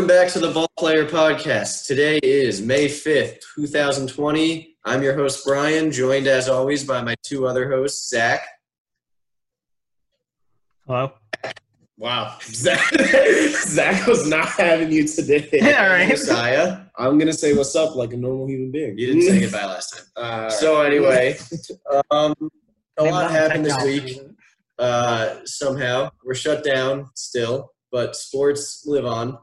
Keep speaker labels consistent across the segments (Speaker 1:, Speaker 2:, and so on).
Speaker 1: Welcome back to the Ball Player Podcast. Today is May 5th, 2020. I'm your host, Brian, joined as always by my two other hosts, Zach.
Speaker 2: Hello.
Speaker 3: Wow. Zach, Zach was not having you today.
Speaker 2: Yeah, all right.
Speaker 1: Messiah.
Speaker 3: I'm going to say what's up like a normal human being.
Speaker 1: You didn't say goodbye last time.
Speaker 3: Uh,
Speaker 1: So, anyway, um, a lot happened this week. Uh, somehow, we're shut down still, but sports live on.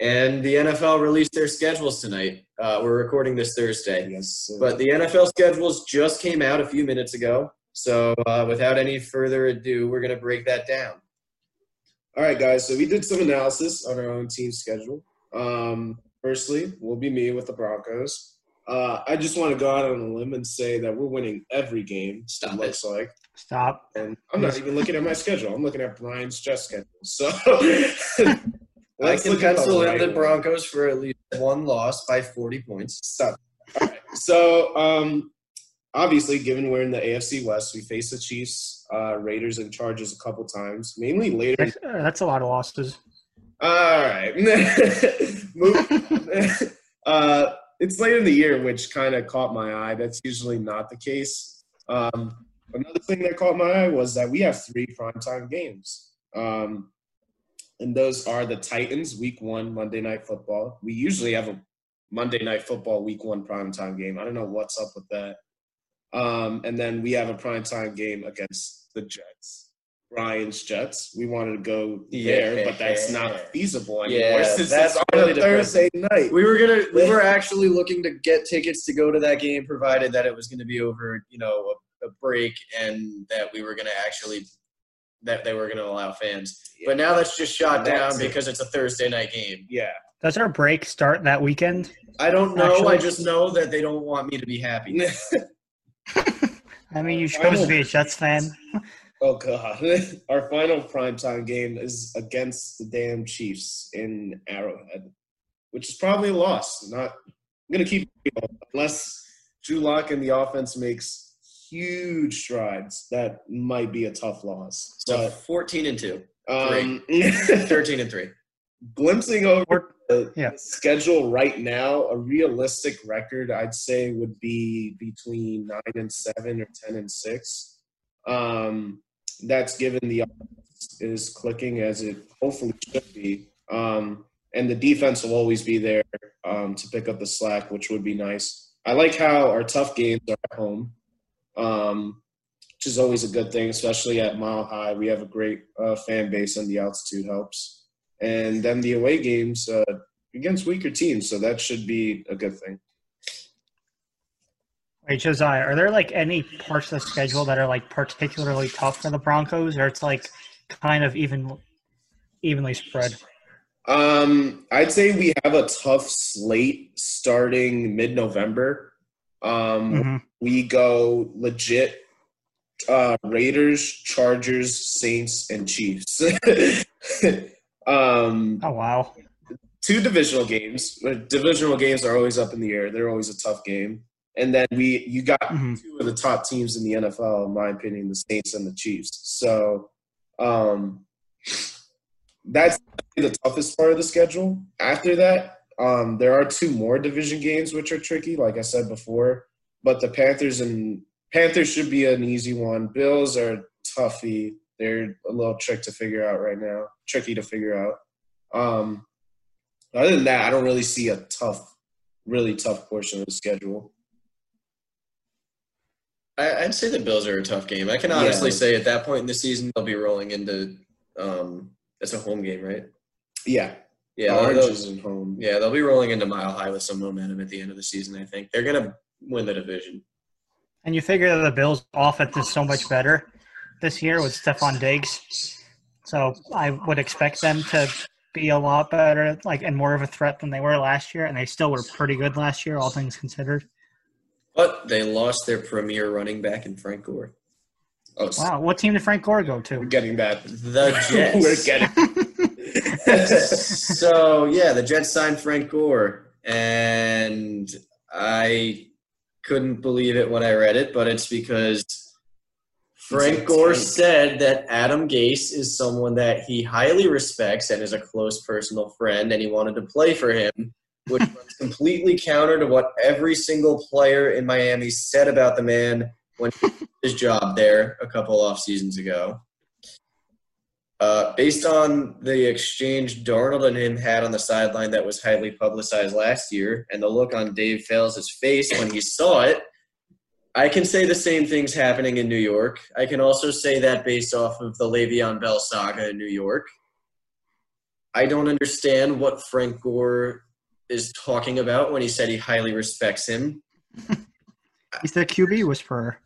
Speaker 1: And the NFL released their schedules tonight. Uh, we're recording this Thursday.
Speaker 3: yes. sir.
Speaker 1: But the NFL schedules just came out a few minutes ago. So, uh, without any further ado, we're going to break that down.
Speaker 3: All right, guys. So we did some analysis on our own team schedule. Um, firstly, will be me with the Broncos. Uh, I just want to go out on a limb and say that we're winning every game.
Speaker 1: Stop
Speaker 3: it
Speaker 1: it.
Speaker 3: looks like,
Speaker 2: Stop.
Speaker 3: and I'm not even looking at my schedule. I'm looking at Brian's just schedule. So
Speaker 1: I
Speaker 3: let's
Speaker 1: can
Speaker 3: look at
Speaker 1: pencil in
Speaker 3: right
Speaker 1: the
Speaker 3: one.
Speaker 1: Broncos for at least one loss by 40 points.
Speaker 3: Stop. All right. So, um, obviously, given we're in the AFC West, we face the Chiefs, uh, Raiders, and Chargers a couple times, mainly later.
Speaker 2: That's, uh, that's a lot of losses.
Speaker 3: All right. Move- uh, it's late in the year, which kind of caught my eye. That's usually not the case. Um, another thing that caught my eye was that we have three primetime games. Um, and those are the Titans, week one, Monday Night Football. We usually have a Monday Night Football, week one primetime game. I don't know what's up with that. Um, and then we have a primetime game against the Jets. Ryan's Jets. We wanted to go there, but that's not
Speaker 1: Yeah.
Speaker 3: feasible anymore.
Speaker 1: Yeah,
Speaker 3: since
Speaker 1: that's really
Speaker 3: Thursday night.
Speaker 1: We were gonna we were actually looking to get tickets to go to that game provided that it was gonna be over, you know, a, a break and that we were gonna actually that they were gonna allow fans. But now that's just shot down
Speaker 3: it.
Speaker 1: because it's a Thursday night game.
Speaker 3: Yeah.
Speaker 2: Does our break start that weekend?
Speaker 1: I don't know.
Speaker 2: Actually-
Speaker 1: I just know that they don't want me to be happy.
Speaker 2: I mean, you're supposed to be a Jets fan.
Speaker 3: Oh god. Our final primetime game is against the damn Chiefs in Arrowhead, which is probably a loss. Not I'm gonna keep it real. unless Drew Lock and the offense makes huge strides. That might be a tough loss.
Speaker 1: So
Speaker 3: But
Speaker 1: 14 and 2.
Speaker 3: um,
Speaker 1: 13 and 3.
Speaker 3: glimpsing over the
Speaker 2: yeah.
Speaker 3: schedule right now, a realistic record I'd say would be between nine and seven or ten and six. Um, that's given the offense is clicking as it hopefully should be, um, and the defense will always be there um, to pick up the slack, which would be nice. I like how our tough games are at home, um, which is always a good thing, especially at Mile High. We have a great uh, fan base, and the altitude helps and then the away games uh, against weaker teams. So that should be a good thing.
Speaker 2: Wait, Josiah, are there like any parts of the schedule that are like particularly tough for the Broncos, or it's like kind of even evenly spread?
Speaker 3: Um, I'd say we have a tough slate starting mid-November. Um,
Speaker 2: Mhm.
Speaker 3: We go legit uh, Raiders, Chargers, Saints, and Chiefs. um,
Speaker 2: Oh wow.
Speaker 3: two divisional games. Divisional games are always up in the air. They're always a tough game. And then we you got
Speaker 2: Mhm.
Speaker 3: two of the top teams in the NFL, in my opinion, the Saints and the Chiefs. So um, that's the toughest part of the schedule. After that, um, there are two more division games which are tricky, like I said before. But the Panthers and Panthers should be an easy one. Bills are toughy. They're a little trick to figure out right now. Tricky to figure out. Um, other than that, I don't really see a tough, really tough portion of the schedule.
Speaker 1: I, I'd say the Bills are a tough game. I can honestly
Speaker 3: Yeah.
Speaker 1: say at that point in the season they'll be rolling into. Um, it's a home game, right?
Speaker 3: Yeah,
Speaker 1: Yeah, they'll-
Speaker 3: Orange at home.
Speaker 1: yeah, they'll be rolling into Mile High with some momentum at the end of the season. I think they're gonna win the division.
Speaker 2: And you figure that the Bills' offense is so much better this year with Stefon Diggs, so I would expect them to be a lot better, like and more of a threat than they were last year. And they still were pretty good last year, all things considered.
Speaker 1: But they lost their premier running back in Frank Gore.
Speaker 3: Oh,
Speaker 2: Wow, what team did Frank Gore go to?
Speaker 3: we're getting that.
Speaker 1: The Jets.
Speaker 3: we're getting.
Speaker 1: so yeah, the Jets signed Frank Gore, and I couldn't believe it when I read it, but it's because Frank Gore said that Adam Gase is someone that he highly respects and is a close personal friend, and he wanted to play for him, which runs completely counter to what every single player in Miami said about the man when he did his job there a couple off seasons ago. Uh, based on the exchange Darnold and him had on the sideline that was highly publicized last year, and the look on Dave Fales' face when he saw it, I can say the same things happening in New York. I can also say that based off of the Le'Veon Bell saga in New York. I don't understand what Frank Gore is talking about when he said he highly respects him.
Speaker 2: He's the QB whisperer.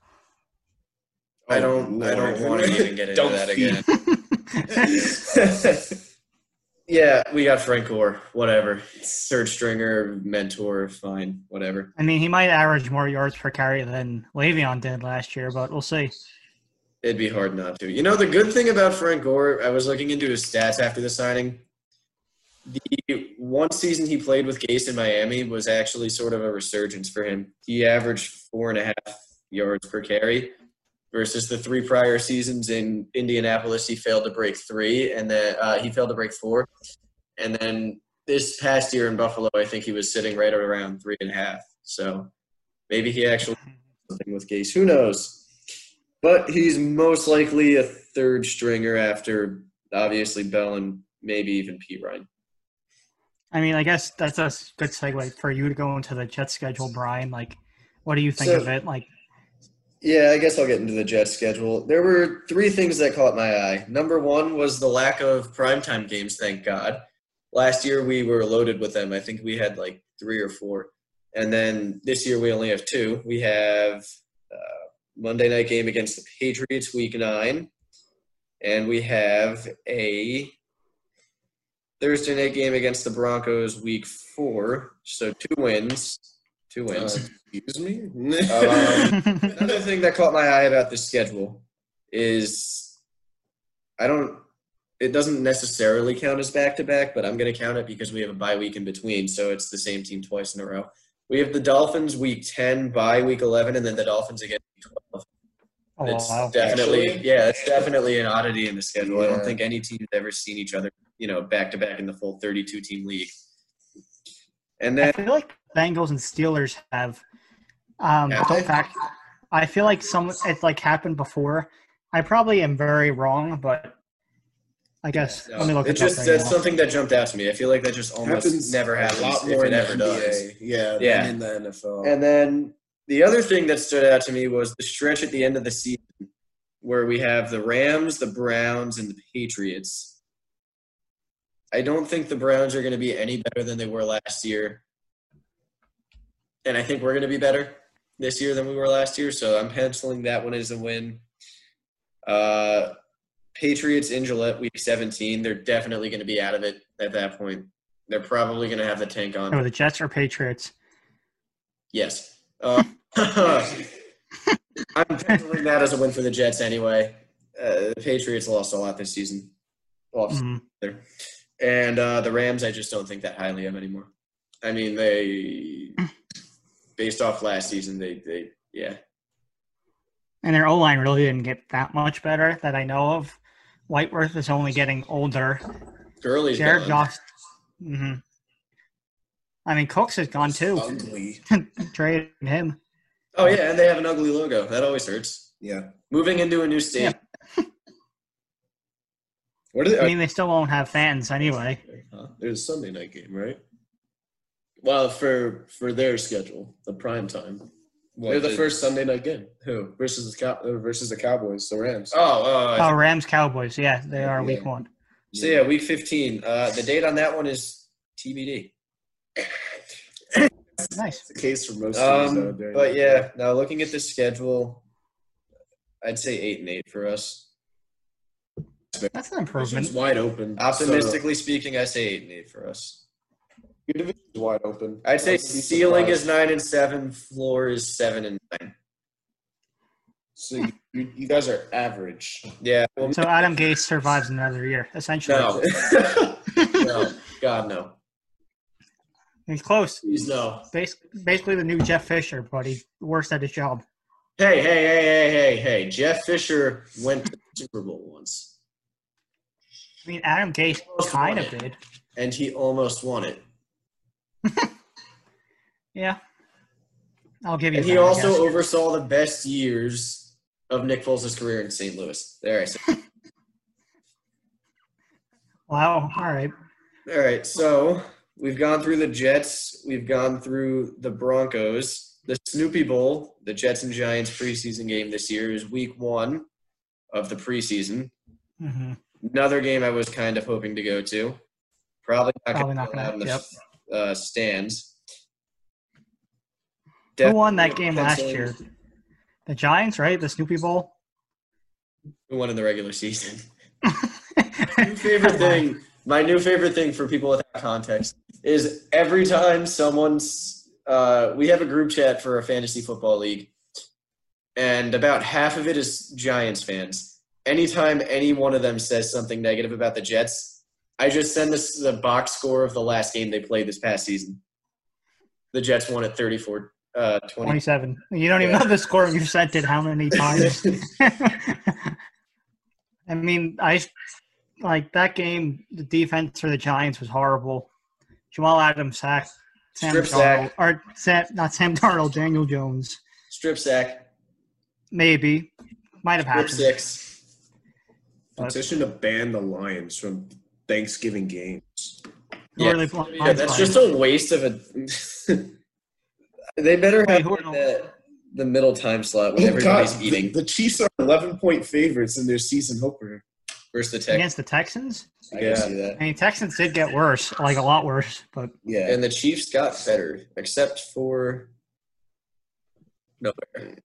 Speaker 1: I don't. I don't want to even get into
Speaker 3: Don't
Speaker 1: that
Speaker 3: feed-
Speaker 1: again. yeah, we got Frank Gore. Whatever. Third stringer, mentor, fine. Whatever.
Speaker 2: I mean, he might average more yards per carry than Le'Veon did last year, but we'll see.
Speaker 1: It'd be hard not to. You know, the good thing about Frank Gore, I was looking into his stats after the signing. The one season he played with Gase in Miami was actually sort of a resurgence for him. He averaged four and a half yards per carry versus the three prior seasons in Indianapolis. He failed to break three, and then uh, he failed to break four. And then this past year in Buffalo, I think he was sitting right around three and a half. So maybe he actually something with Gase. Who knows? But he's most likely a third stringer after obviously Bell and maybe even Perine.
Speaker 2: I mean, I guess that's a good segue for you to go into the Jets schedule, Brian. Like, what do you think
Speaker 1: So-
Speaker 2: of it? Like,
Speaker 1: Yeah, I guess I'll get into the Jets schedule. There were three things that caught my eye. Number one was the lack of primetime games, thank God. Last year we were loaded with them. I think we had like three or four. And then this year we only have two. We have uh, Monday night game against the Patriots week nine. And we have a Thursday night game against the Broncos week four. So two wins. Two
Speaker 3: Uh,
Speaker 1: wins.
Speaker 3: excuse me.
Speaker 1: Um, Another thing that caught my eye about the schedule is I don't. It doesn't necessarily count as back to back, but I'm going to count it because we have a bye week in between, so it's the same team twice in a row. We have the Dolphins week ten, bye week eleven, and then the Dolphins again week twelve.
Speaker 2: oh,
Speaker 1: It's
Speaker 2: wow.
Speaker 1: definitely
Speaker 3: Actually?
Speaker 1: yeah, it's definitely an oddity in the schedule. I don't think any team has ever seen each other, you know, back to back in the full 32 team league. And
Speaker 2: I
Speaker 1: then
Speaker 2: feel like Bengals and Steelers have. Um,
Speaker 1: Have
Speaker 2: in
Speaker 1: they?
Speaker 2: fact, I feel like some it's like happened before. I probably am very wrong, but I guess let me look
Speaker 1: it
Speaker 2: it
Speaker 1: just
Speaker 2: up right
Speaker 1: that's
Speaker 2: now.
Speaker 1: something that jumped out to me. I feel like that just almost
Speaker 3: happens
Speaker 1: never
Speaker 3: a
Speaker 1: happens
Speaker 3: lot
Speaker 1: if
Speaker 3: more
Speaker 1: it
Speaker 3: in
Speaker 1: ever
Speaker 3: the
Speaker 1: does.
Speaker 3: NBA, Yeah,
Speaker 1: Yeah.
Speaker 3: in the NFL.
Speaker 1: And then the other thing that stood out to me was the stretch at the end of the season where we have the Rams, the Browns, and the Patriots. I don't think the Browns are going to be any better than they were last year. And I think we're going to be better this year than we were last year. So I'm penciling that one as a win. Uh, Patriots in Gillette week 17. They're definitely going to be out of it at that point. They're probably going to have the tank on.
Speaker 2: Oh, the Jets or Patriots?
Speaker 1: Yes. Uh, I'm penciling that as a win for the Jets anyway. Uh, the Patriots lost a lot this season. Lost
Speaker 2: Mhm.
Speaker 1: there. And uh, the Rams, I just don't think that highly of anymore. I mean, they, based off last season, they, they yeah.
Speaker 2: And their O line really didn't get that much better that I know of. Whitworth is only getting older.
Speaker 1: Gurley's
Speaker 2: Jared
Speaker 1: gone.
Speaker 2: Goff. hmm I mean, Cooks is gone too.
Speaker 3: ugly.
Speaker 2: Traded him.
Speaker 1: Oh, yeah, and they have an ugly logo. That always hurts.
Speaker 3: Yeah.
Speaker 1: Moving into a new state.
Speaker 3: What are they?
Speaker 2: I mean, they still won't have fans anyway.
Speaker 3: Huh? There's a Sunday night game, right? Well, for for their schedule, the prime time. They're the
Speaker 1: did-
Speaker 3: first Sunday night game
Speaker 1: Who?
Speaker 3: versus the Cow- uh, versus the Cowboys, the Rams.
Speaker 1: Oh, oh,
Speaker 2: Oh, Rams Cowboys. Yeah, they are week one.
Speaker 1: So yeah, week 15. Uh, the date on that one is TBD.
Speaker 2: Nice.
Speaker 3: It's the case for most teams. though,
Speaker 1: Um, but
Speaker 3: the-
Speaker 1: yeah, now looking at the schedule, I'd say eight and eight for us.
Speaker 2: That's an
Speaker 3: Division's
Speaker 2: improvement.
Speaker 3: wide open.
Speaker 1: Optimistically speaking, I say eight and eight for us.
Speaker 3: So, your division's wide open.
Speaker 1: I'd say
Speaker 3: I wouldn't
Speaker 1: ceiling
Speaker 3: surprised.
Speaker 1: is nine and seven, floor is seven and nine.
Speaker 3: So you, you, you guys are average.
Speaker 1: Yeah. Well,
Speaker 2: So Adam Gase survives another year, essentially.
Speaker 1: no, no, God no.
Speaker 2: He's close.
Speaker 1: Please no.
Speaker 2: Bas- Basically, the new Jeff Fisher, but he's worse at his job.
Speaker 1: Hey, hey, hey, hey, hey, hey! Jeff Fisher went to the Super Bowl once,
Speaker 2: I mean, Adam Gase kind of did.
Speaker 1: and he almost won it.
Speaker 2: Yeah. I'll give you
Speaker 1: And
Speaker 2: that.
Speaker 1: he also oversaw the best years of Nick Foles' career in St. Louis. There I said.
Speaker 2: Wow. All right.
Speaker 1: All right, so we've gone through the Jets, we've gone through the Broncos, the Snoopy Bowl, the Jets and Giants preseason game this year is week one of the preseason.
Speaker 2: hmm
Speaker 1: Another game I was kind of hoping to go to. Probably not going to
Speaker 2: gonna-
Speaker 1: in the
Speaker 2: yep.
Speaker 1: Uh, stands.
Speaker 2: Who won that game last year? The Giants, right? The Snoopy Bowl.
Speaker 1: Who won in the regular season? new favorite thing my new favorite thing for people without context is every time someone's uh, we have a group chat for a fantasy football league and about half of it is giants fans anytime any one of them says something negative about the jets i just send this the box score of the last game they played this past season the jets won at 34 uh, 20
Speaker 2: 27. You don't even
Speaker 1: Yeah.
Speaker 2: know the score. You sent it how many times? I mean, I like that game. The defense for the Giants was horrible. Jamal Adams sacked Sam
Speaker 1: Strip
Speaker 2: Darnold,
Speaker 1: sack.
Speaker 2: or Sam, not Sam Darnold, Daniel Jones.
Speaker 1: strip sack
Speaker 2: Maybe might have
Speaker 1: strip
Speaker 2: happened.
Speaker 1: six
Speaker 3: Petition to ban the Lions from Thanksgiving games.
Speaker 2: Who are they pl-
Speaker 1: Yeah, that's just a waste of a. they better
Speaker 2: Wait,
Speaker 1: have
Speaker 2: the-
Speaker 1: the, the middle time slot when
Speaker 3: Oh,
Speaker 1: everybody's
Speaker 3: God,
Speaker 1: eating
Speaker 3: The, the Chiefs are 11 point favorites in their season opener.
Speaker 1: versus the Texans.
Speaker 2: against the Texans.
Speaker 1: I can see that.
Speaker 2: I mean, Texans did get worse, like a lot worse. But
Speaker 3: Yeah.
Speaker 1: And the Chiefs got better, except for no.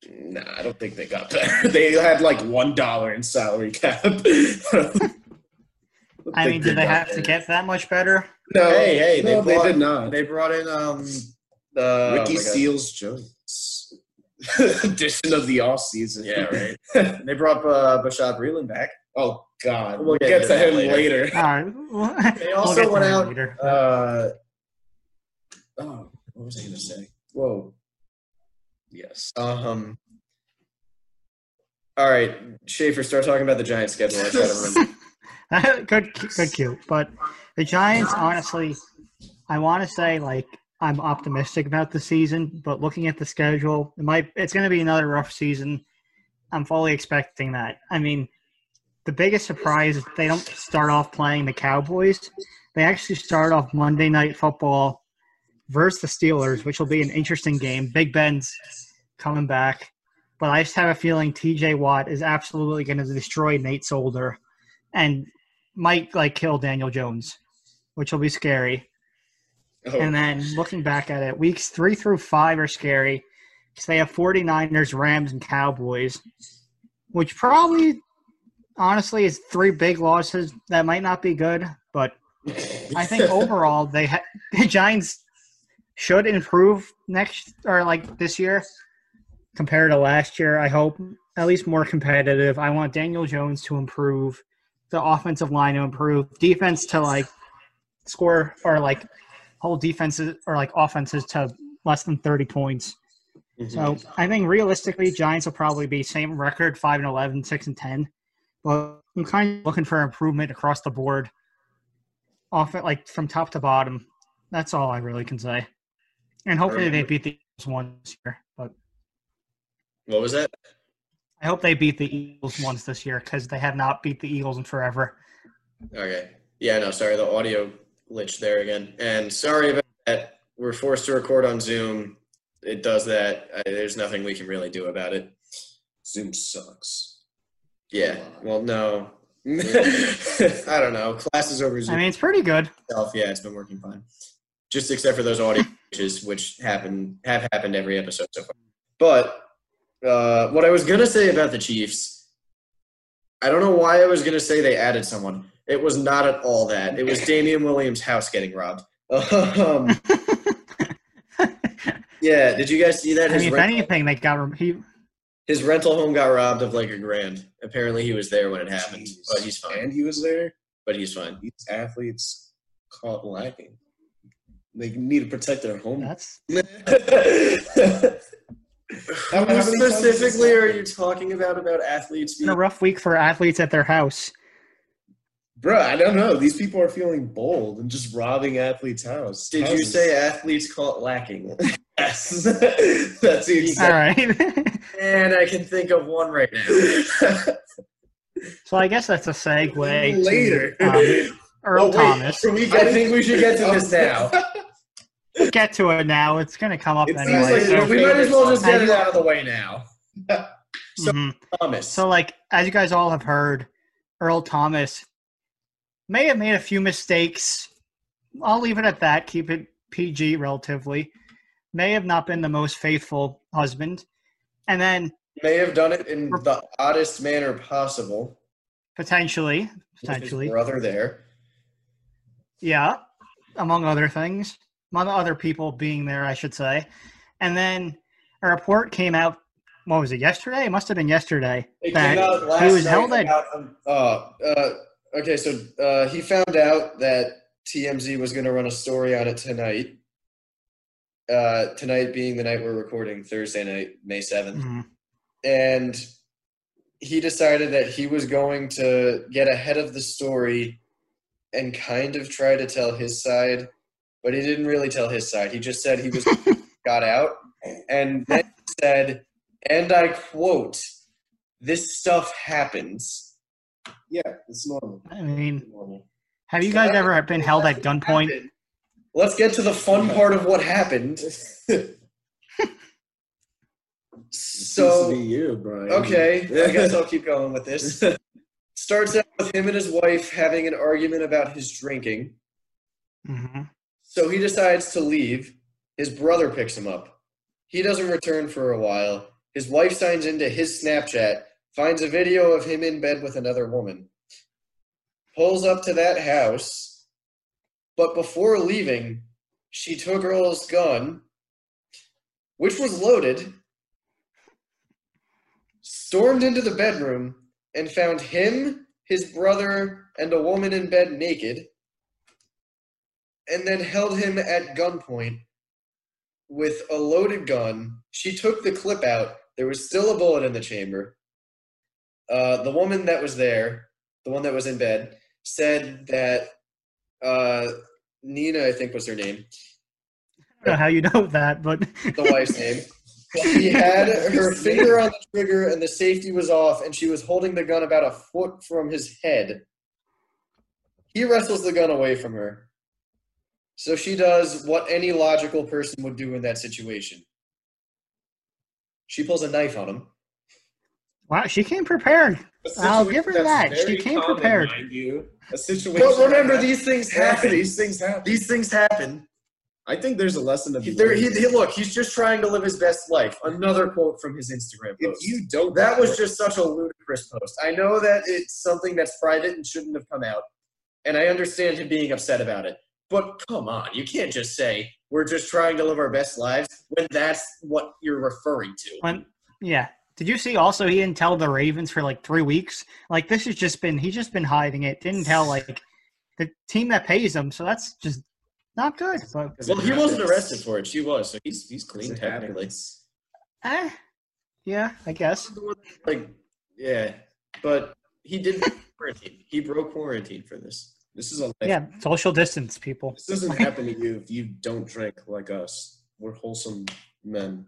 Speaker 3: Nah, I don't think they got better. They had like one dollar in salary cap.
Speaker 2: I mean, did they have to get that much better?
Speaker 3: No,
Speaker 1: Hey, hey, they
Speaker 3: no, they,
Speaker 1: brought-
Speaker 3: did not.
Speaker 1: They brought in um the
Speaker 3: Ricky
Speaker 1: oh my God.
Speaker 3: Seals Jones. Edition of the off season.
Speaker 1: Yeah, right. they brought uh, Bashaud Breeland back.
Speaker 3: oh God,
Speaker 1: We'll
Speaker 3: we'll
Speaker 1: get
Speaker 3: get,
Speaker 1: to
Speaker 3: to him
Speaker 1: later.
Speaker 3: later.
Speaker 2: All right.
Speaker 1: They
Speaker 2: get
Speaker 1: also
Speaker 2: to
Speaker 1: went out.
Speaker 2: later.
Speaker 1: Uh, oh, what was I going to say? Whoa. Yes. Um. All right, Schaefer, start talking about the Giants schedule. I try to remember.
Speaker 2: good, good cue. But the Giants, honestly, I want to say like I'm optimistic about the season, but looking at the schedule, it might it's going to be another rough season. I'm fully expecting that. I mean, the biggest surprise is they don't start off playing the Cowboys. They actually start off Monday Night Football versus the Steelers, which will be an interesting game. Big Ben's coming back, but I just have a feeling T.J. Watt is absolutely going to destroy Nate Solder and might like kill Daniel Jones, which will be scary.
Speaker 3: Oh,
Speaker 2: And then looking back at it, weeks three through five are scary because they have 49ers, Rams, and Cowboys, which probably, honestly, is three big losses that might not be good. But I think overall, they ha- the Giants should improve next or like this year compared to last year. I hope at least more competitive. I want Daniel Jones to improve, the offensive line to improve, defense to like score or like hold defenses or like offenses to less than 30 points. Mm-hmm. So I think realistically, Giants will probably be same record, five and 11, 6 and 10. But I'm kind of looking for improvement across the board, off it like from top to bottom. That's all I really can say. And hopefully they beat the Eagles once year. But
Speaker 1: what was that?
Speaker 2: I hope they beat the Eagles once this year because they have not beat the Eagles in forever.
Speaker 1: Okay. Yeah, no, sorry, the audio glitched there again. And sorry about that. We're forced to record on Zoom. It does that. I, there's nothing we can really do about it.
Speaker 3: Zoom sucks.
Speaker 1: Yeah. Well, no. I don't know. Classes over Zoom
Speaker 2: I mean, it's pretty good.
Speaker 1: yeah, it's been working fine. Just except for those audio glitches, which happen have happened every episode so far. But uh, what I was gonna say about the Chiefs, I don't know why I was gonna say they added someone. It was not at all that. It was Damien Williams' house getting robbed. Um, yeah, did you guys see that?
Speaker 2: I
Speaker 1: His,
Speaker 2: mean, if anything, they got he.
Speaker 1: his rental home got robbed of like a grand. Apparently, he was there when it happened,
Speaker 3: Jeez.
Speaker 1: but he's fine.
Speaker 3: And he was there.
Speaker 1: But he's fine.
Speaker 3: These athletes caught lacking. They need to protect their home.
Speaker 2: That's
Speaker 3: How- how many times has this
Speaker 1: specifically are you talking about about athletes
Speaker 2: It's been a rough week for athletes at their house.
Speaker 3: Bruh, I don't know. These people are feeling bold and just robbing athletes' house.
Speaker 1: Did you say athletes caught lacking?
Speaker 3: yes? That's the
Speaker 2: All
Speaker 3: exact.
Speaker 2: right.
Speaker 1: and I can think of one right now.
Speaker 2: so I guess that's a segue
Speaker 3: Later.
Speaker 2: to um, Earl
Speaker 3: Oh, wait,
Speaker 2: Thomas.
Speaker 3: we
Speaker 1: I think we should get to this now.
Speaker 2: Get to it now. It's going to come up
Speaker 3: It
Speaker 2: anyway.
Speaker 3: like
Speaker 2: so-
Speaker 1: we might as well just get it out of the way now. so-
Speaker 2: Mhm.
Speaker 1: Thomas.
Speaker 2: So, like, as you guys all have heard, Earl Thomas may have made a few mistakes. I'll leave it at that. Keep it PG relatively. May have not been the most faithful husband. And then
Speaker 1: may have done it in the oddest manner possible.
Speaker 2: potentially, potentially,
Speaker 1: brother there.
Speaker 2: yeah, among other things, other people being there, I should say. And then a report came out. What was it? Yesterday? It must have been yesterday.
Speaker 1: It
Speaker 2: that
Speaker 1: came out last
Speaker 2: he was
Speaker 1: night
Speaker 2: held at
Speaker 1: about, um, uh, uh, okay, so uh, he found out that TMZ was going to run a story on it tonight. Uh, tonight being the night we're recording, Thursday night, May 7th.
Speaker 2: Mhm.
Speaker 1: And he decided that he was going to get ahead of the story and kind of try to tell his side, but he didn't really tell his side. He just said he was got out and then said, and I quote, this stuff happens.
Speaker 3: Yeah, it's normal.
Speaker 2: I mean,
Speaker 3: Normal.
Speaker 2: have you guys ever been held at gunpoint?
Speaker 1: Let's get to the fun part of what happened. So
Speaker 3: to you, Brian.
Speaker 1: Okay, I guess I'll keep going with this. Starts out with him and his wife having an argument about his drinking.
Speaker 2: hmm
Speaker 1: So he decides to leave. His brother picks him up. He doesn't return for a while. His wife signs into his Snapchat, finds a video of him in bed with another woman, pulls up to that house, but before leaving, she took Earl's gun, which was loaded, stormed into the bedroom, and found him, his brother, and a woman in bed naked and then held him at gunpoint with a loaded gun. She took the clip out. There was still a bullet in the chamber. Uh, the woman that was there, the one that was in bed, said that uh, Nina, I think was her name,
Speaker 2: I don't know how you know that, but
Speaker 1: the wife's name. She had her finger on the trigger and the safety was off, and she was holding the gun about a foot from his head. He wrestles the gun away from her. So she does what any logical person would do in that situation. She pulls a knife on him.
Speaker 2: wow, she came prepared. I'll give her that. She
Speaker 3: very
Speaker 2: came
Speaker 3: common,
Speaker 2: prepared.
Speaker 3: you. A situation.
Speaker 1: But remember,
Speaker 3: that-
Speaker 1: these things happen.
Speaker 3: these things happen.
Speaker 1: These things happen.
Speaker 3: I think there's a lesson to be
Speaker 1: there, he, he- look, he's just trying to live his best life. Another quote from his Instagram
Speaker 3: If
Speaker 1: post.
Speaker 3: you don't,
Speaker 1: That was just such a ludicrous post. I know that it's something that's private and shouldn't have come out, and I understand him being upset about it. But come on, you can't just say we're just trying to live our best lives when that's what you're referring to.
Speaker 2: When, yeah. Did you see also he didn't tell the Ravens for like three weeks? Like this has just been he's just been hiding it. Didn't tell like the team that pays him. So that's just not good. But
Speaker 1: Well, he wasn't arrested for it. She was, so he's he's clean technically.
Speaker 3: happens.
Speaker 2: eh, yeah, I guess.
Speaker 1: Like, yeah, but he did quarantine. He broke quarantine for this.
Speaker 3: This is a life.
Speaker 2: Yeah, social distance, people.
Speaker 3: This doesn't happen to you if you don't drink like us. We're wholesome men.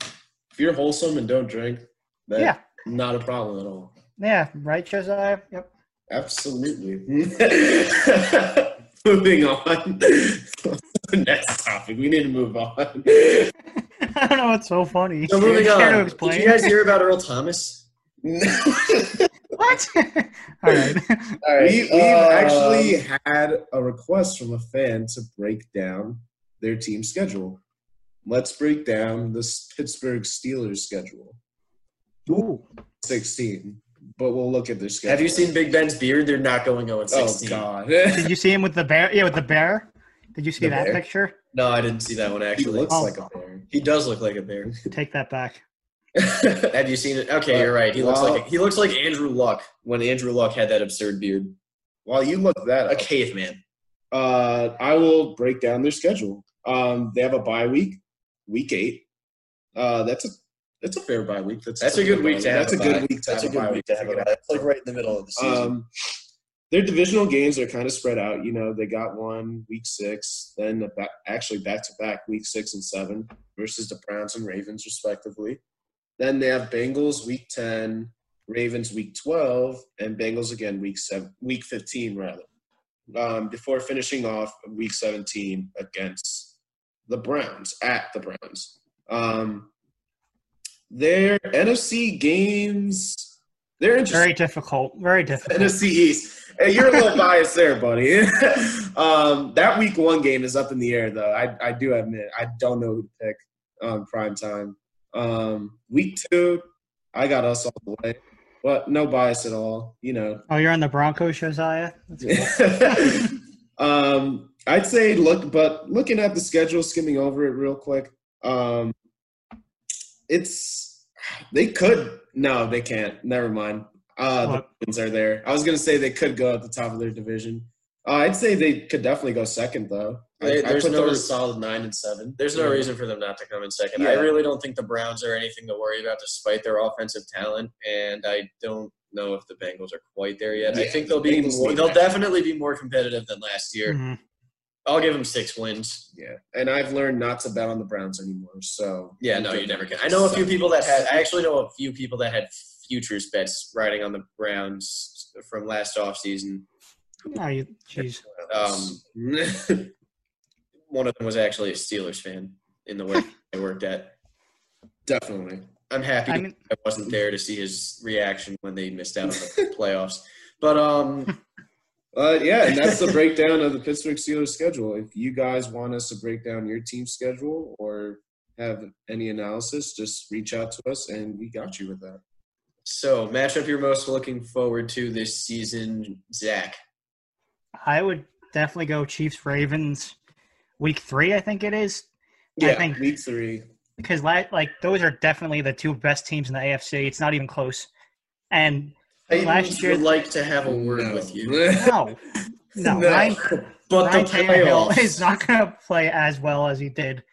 Speaker 3: If you're wholesome and don't drink, that's
Speaker 2: Yeah.
Speaker 3: not a problem at all.
Speaker 2: Yeah, right, Josiah. Yep.
Speaker 3: Absolutely. Moving on. Next topic. We need to move on.
Speaker 2: I don't know what's so funny.
Speaker 1: So moving
Speaker 2: Care to
Speaker 1: on.
Speaker 2: explain?
Speaker 1: Did you guys hear about Earl Thomas?
Speaker 2: What? All right.
Speaker 1: All right.
Speaker 3: we, we've
Speaker 1: um,
Speaker 3: actually had a request from a fan to break down their team schedule. Let's break down this Pittsburgh Steelers schedule.
Speaker 2: Ooh.
Speaker 3: 16, but we'll look at their schedule.
Speaker 1: Have you seen Big Ben's beard? They're not going 0
Speaker 3: Oh,
Speaker 1: 16.
Speaker 3: God.
Speaker 2: Did you see him with the bear? Yeah, with the bear. Did you see
Speaker 1: The
Speaker 2: that
Speaker 1: bear?
Speaker 2: picture?
Speaker 1: No, I didn't see that one actually.
Speaker 3: he
Speaker 1: actually.
Speaker 3: looks
Speaker 2: Oh.
Speaker 3: like a bear.
Speaker 1: He does look like a bear.
Speaker 2: Take that back.
Speaker 1: Have you seen it? Okay, you're right. He looks
Speaker 3: Well-
Speaker 1: like he looks like Andrew Luck when Andrew Luck had that absurd beard.
Speaker 3: While you look that
Speaker 1: A caveman.
Speaker 3: uh, I will break down their schedule. Um, they have a bye week, week eight. Uh, that's a It's a fair bye week. That's
Speaker 1: That's a good week to have
Speaker 3: That's
Speaker 1: a
Speaker 3: a good week
Speaker 1: That's a good week to have a bye.
Speaker 3: out.
Speaker 1: It's like right in the middle of the season.
Speaker 3: Um, their divisional games are kind of spread out. You know, they got one week six, then a actually back to back week six and seven versus the Browns and Ravens, respectively. Then they have Bengals week ten, Ravens week twelve, and Bengals again week seven, week fifteen rather. Um, before finishing off week seventeen against the Browns at the Browns. Um, their NFC games, they're interesting.
Speaker 2: Very difficult. Very difficult.
Speaker 3: NFC East. Hey, you're a little biased there, buddy. um, that week one game is up in the air, though. I, I do admit I don't know who to pick on prime time. Um, week two, I got us all the way, but no bias at all. You know.
Speaker 2: Oh, you're on the Broncos, Josiah. Cool.
Speaker 3: um, I'd say look, but looking at the schedule, skimming over it real quick. Um, it's they could no, they can't. Never mind. Uh, the? Ravens are there. I was gonna say they could go at the top of their division. Uh, I'd say they could definitely go second though. I-
Speaker 1: They-
Speaker 3: I
Speaker 1: there's
Speaker 3: put
Speaker 1: no
Speaker 3: them-
Speaker 1: a solid nine and seven. There's no
Speaker 3: Yeah.
Speaker 1: reason for them not to come in second.
Speaker 3: Yeah.
Speaker 1: I really don't think the Browns are anything to worry about, despite their offensive talent. And I don't know if the Bengals are quite there yet. I think they'll be.
Speaker 3: Bengals
Speaker 1: More, they'll
Speaker 3: that.
Speaker 1: definitely be more competitive than last year.
Speaker 2: Mhm.
Speaker 1: I'll give them six wins.
Speaker 3: Yeah, and I've learned not to bet on the Browns anymore. So
Speaker 1: Yeah, no, you never can. I know a few people that had. I actually know a few people that had futures bets riding on the Browns from last offseason.
Speaker 2: Oh, you, jeez.
Speaker 1: Um, one of them was actually a Steelers fan in the work I worked at.
Speaker 3: definitely.
Speaker 1: I'm happy
Speaker 2: I mean,
Speaker 1: I wasn't there to see his reaction when they missed out on the playoffs. But um,
Speaker 3: Uh, yeah, and that's the breakdown of the Pittsburgh Steelers schedule. If you guys want us to break down your team schedule or have any analysis, just reach out to us and we got you with that.
Speaker 1: so matchup you're most looking forward to this season, Zach.
Speaker 2: I would definitely go Chiefs Ravens week three. I think it is I
Speaker 3: Yeah,
Speaker 2: think-
Speaker 3: week three.
Speaker 2: because la- like those are definitely the two best teams in the AFC. It's not even close. And
Speaker 1: I
Speaker 2: Last year-
Speaker 1: would like to have a word
Speaker 3: No.
Speaker 1: with you,
Speaker 2: no, no,
Speaker 3: No.
Speaker 2: Ryan,
Speaker 1: but
Speaker 2: Ryan
Speaker 1: the
Speaker 2: Tannehill is not going to play as well as he did,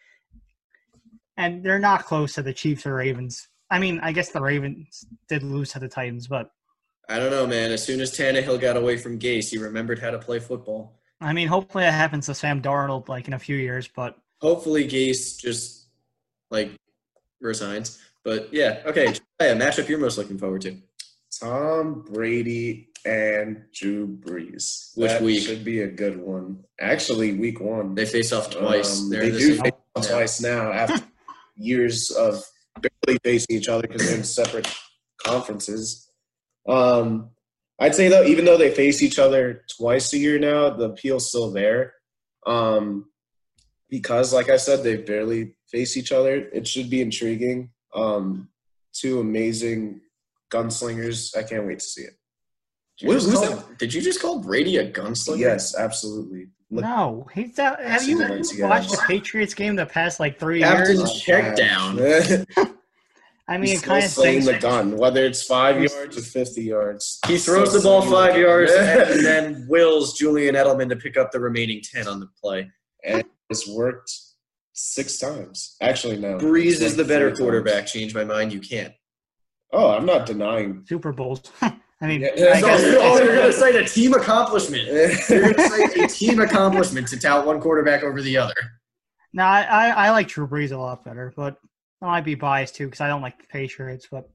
Speaker 2: and they're not close to the Chiefs or Ravens. I mean, I guess the Ravens did lose to the Titans, but
Speaker 1: I don't know, man. As soon as Tannehill got away from Gase, he remembered how to play football.
Speaker 2: I mean, hopefully it happens to Sam Darnold like in a few years. But
Speaker 1: Hopefully, Gase just like resigns. But yeah, okay. Yeah, matchup you're most looking forward to.
Speaker 3: Tom Brady and Drew Brees.
Speaker 1: Which
Speaker 3: that
Speaker 1: week?
Speaker 3: should be a good one. Actually, week one.
Speaker 1: They face off twice.
Speaker 3: Um,
Speaker 1: They're
Speaker 3: they
Speaker 1: in the
Speaker 3: do
Speaker 1: same-
Speaker 3: face off twice now after years of barely facing each other because they're in separate conferences. Um, I'd say though, even though they face each other twice a year now, the appeal's still there. Um, because, like I said, they barely face each other. It should be intriguing. Um, two amazing gunslingers. I can't wait to see it.
Speaker 1: Did you,
Speaker 3: What-
Speaker 1: just call, did you just call Brady a gunslinger?
Speaker 3: Yes, absolutely. Look,
Speaker 2: no, he's out. Have you
Speaker 3: Similar
Speaker 2: watched the Patriots game the past like three
Speaker 1: Captain
Speaker 2: years?
Speaker 1: check down.
Speaker 2: I mean,
Speaker 3: He's
Speaker 2: it kind of
Speaker 3: still slaying the gun, whether it's five yards or fifty yards.
Speaker 1: He throws the ball five yards and then wills Julian Edelman to pick up the remaining ten on the play.
Speaker 3: And it's worked six times. Actually, no. Brees
Speaker 1: is the better quarterback.
Speaker 3: times.
Speaker 1: Change my mind. You can't.
Speaker 3: Oh, I'm not denying.
Speaker 2: Super Bowls. I mean,
Speaker 3: Yeah,
Speaker 2: I
Speaker 3: yeah, oh,
Speaker 2: guess
Speaker 3: so-
Speaker 1: oh, you're gonna cite a team accomplishment. You're gonna cite a team accomplishment to tout one quarterback over the other.
Speaker 2: no, I, I, I like Drew Brees a lot better, but I might be biased too because I don't like the Patriots. But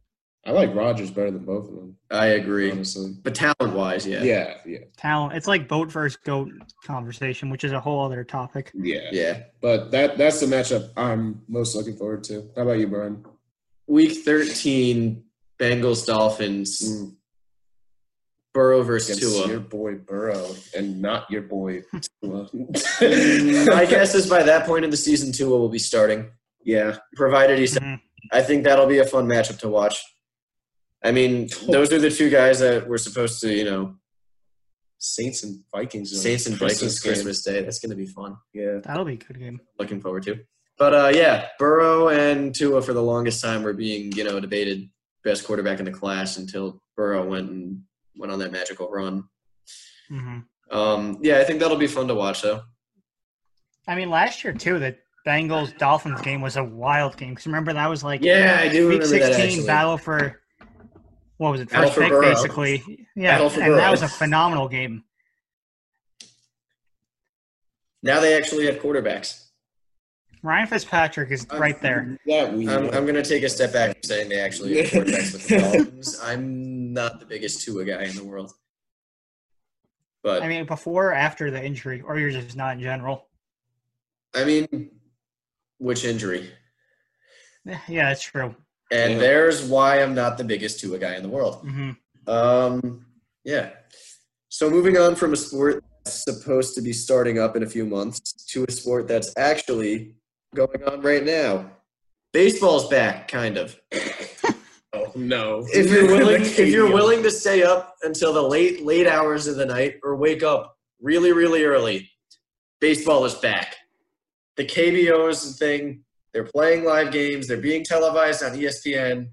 Speaker 3: I like Rodgers better than both of them.
Speaker 1: I agree,
Speaker 3: Honestly.
Speaker 1: but talent wise, yeah.
Speaker 3: Yeah, yeah,
Speaker 2: talent, it's like boat versus goat conversation, which is a whole other topic.
Speaker 3: yeah.
Speaker 1: yeah.
Speaker 3: But that that's the matchup I'm most looking forward to. How about you, Brian?
Speaker 1: Week thirteen, Bengals Dolphins.
Speaker 3: Mm,
Speaker 1: Burrow versus
Speaker 3: against
Speaker 1: Tua.
Speaker 3: your boy Burrow and not your boy Tua.
Speaker 1: My guess is by that point in the season, Tua will be starting,
Speaker 3: yeah,
Speaker 1: provided he's.
Speaker 2: Mhm.
Speaker 1: I think that'll be a fun matchup to watch. I mean, those are the two guys that we're supposed to, you know,
Speaker 3: Saints and Vikings.
Speaker 1: Saints and
Speaker 3: Christmas
Speaker 1: Vikings
Speaker 3: game.
Speaker 1: Christmas Day. That's going to be fun.
Speaker 3: Yeah,
Speaker 2: That'll be a good game.
Speaker 1: Looking forward to. But uh, yeah, Burrow and Tua for the longest time were being, you know, debated best quarterback in the class until Burrow went and went on that magical run.
Speaker 2: hmm
Speaker 1: Um, yeah, I think that'll be fun to watch though.
Speaker 2: I mean, last year too, that Bengals Dolphins game was a wild game. Because remember that was like
Speaker 1: Yeah, I do
Speaker 2: week
Speaker 1: remember that
Speaker 2: 16 battle for what was it? First
Speaker 1: for
Speaker 2: pick,
Speaker 1: Burrow.
Speaker 2: basically. Yeah,
Speaker 1: Battle for
Speaker 2: and that was a phenomenal game.
Speaker 1: Now they actually have quarterbacks.
Speaker 2: Ryan Fitzpatrick is um, right there.
Speaker 3: That we
Speaker 1: I'm. I'm going to take a step back from saying they actually have quarterbacks with the Dolphins. I'm not the biggest Tua guy in the world. But,
Speaker 2: I mean, before or after the injury, or you're just not in general.
Speaker 1: I mean, which injury?
Speaker 2: Yeah, that's true.
Speaker 1: And
Speaker 3: Yeah.
Speaker 1: there's why I'm not the biggest Tua guy in the world.
Speaker 2: hmm
Speaker 1: Um, yeah. So moving on from a sport that's supposed to be starting up in a few months to a sport that's actually going on right now. Baseball's back, kind of.
Speaker 3: oh no.
Speaker 1: If you're willing, if you're willing to stay up until the late late hours of the night or wake up really really early, baseball is back. The KBO is the thing. They're playing live games. They're being televised on ESPN.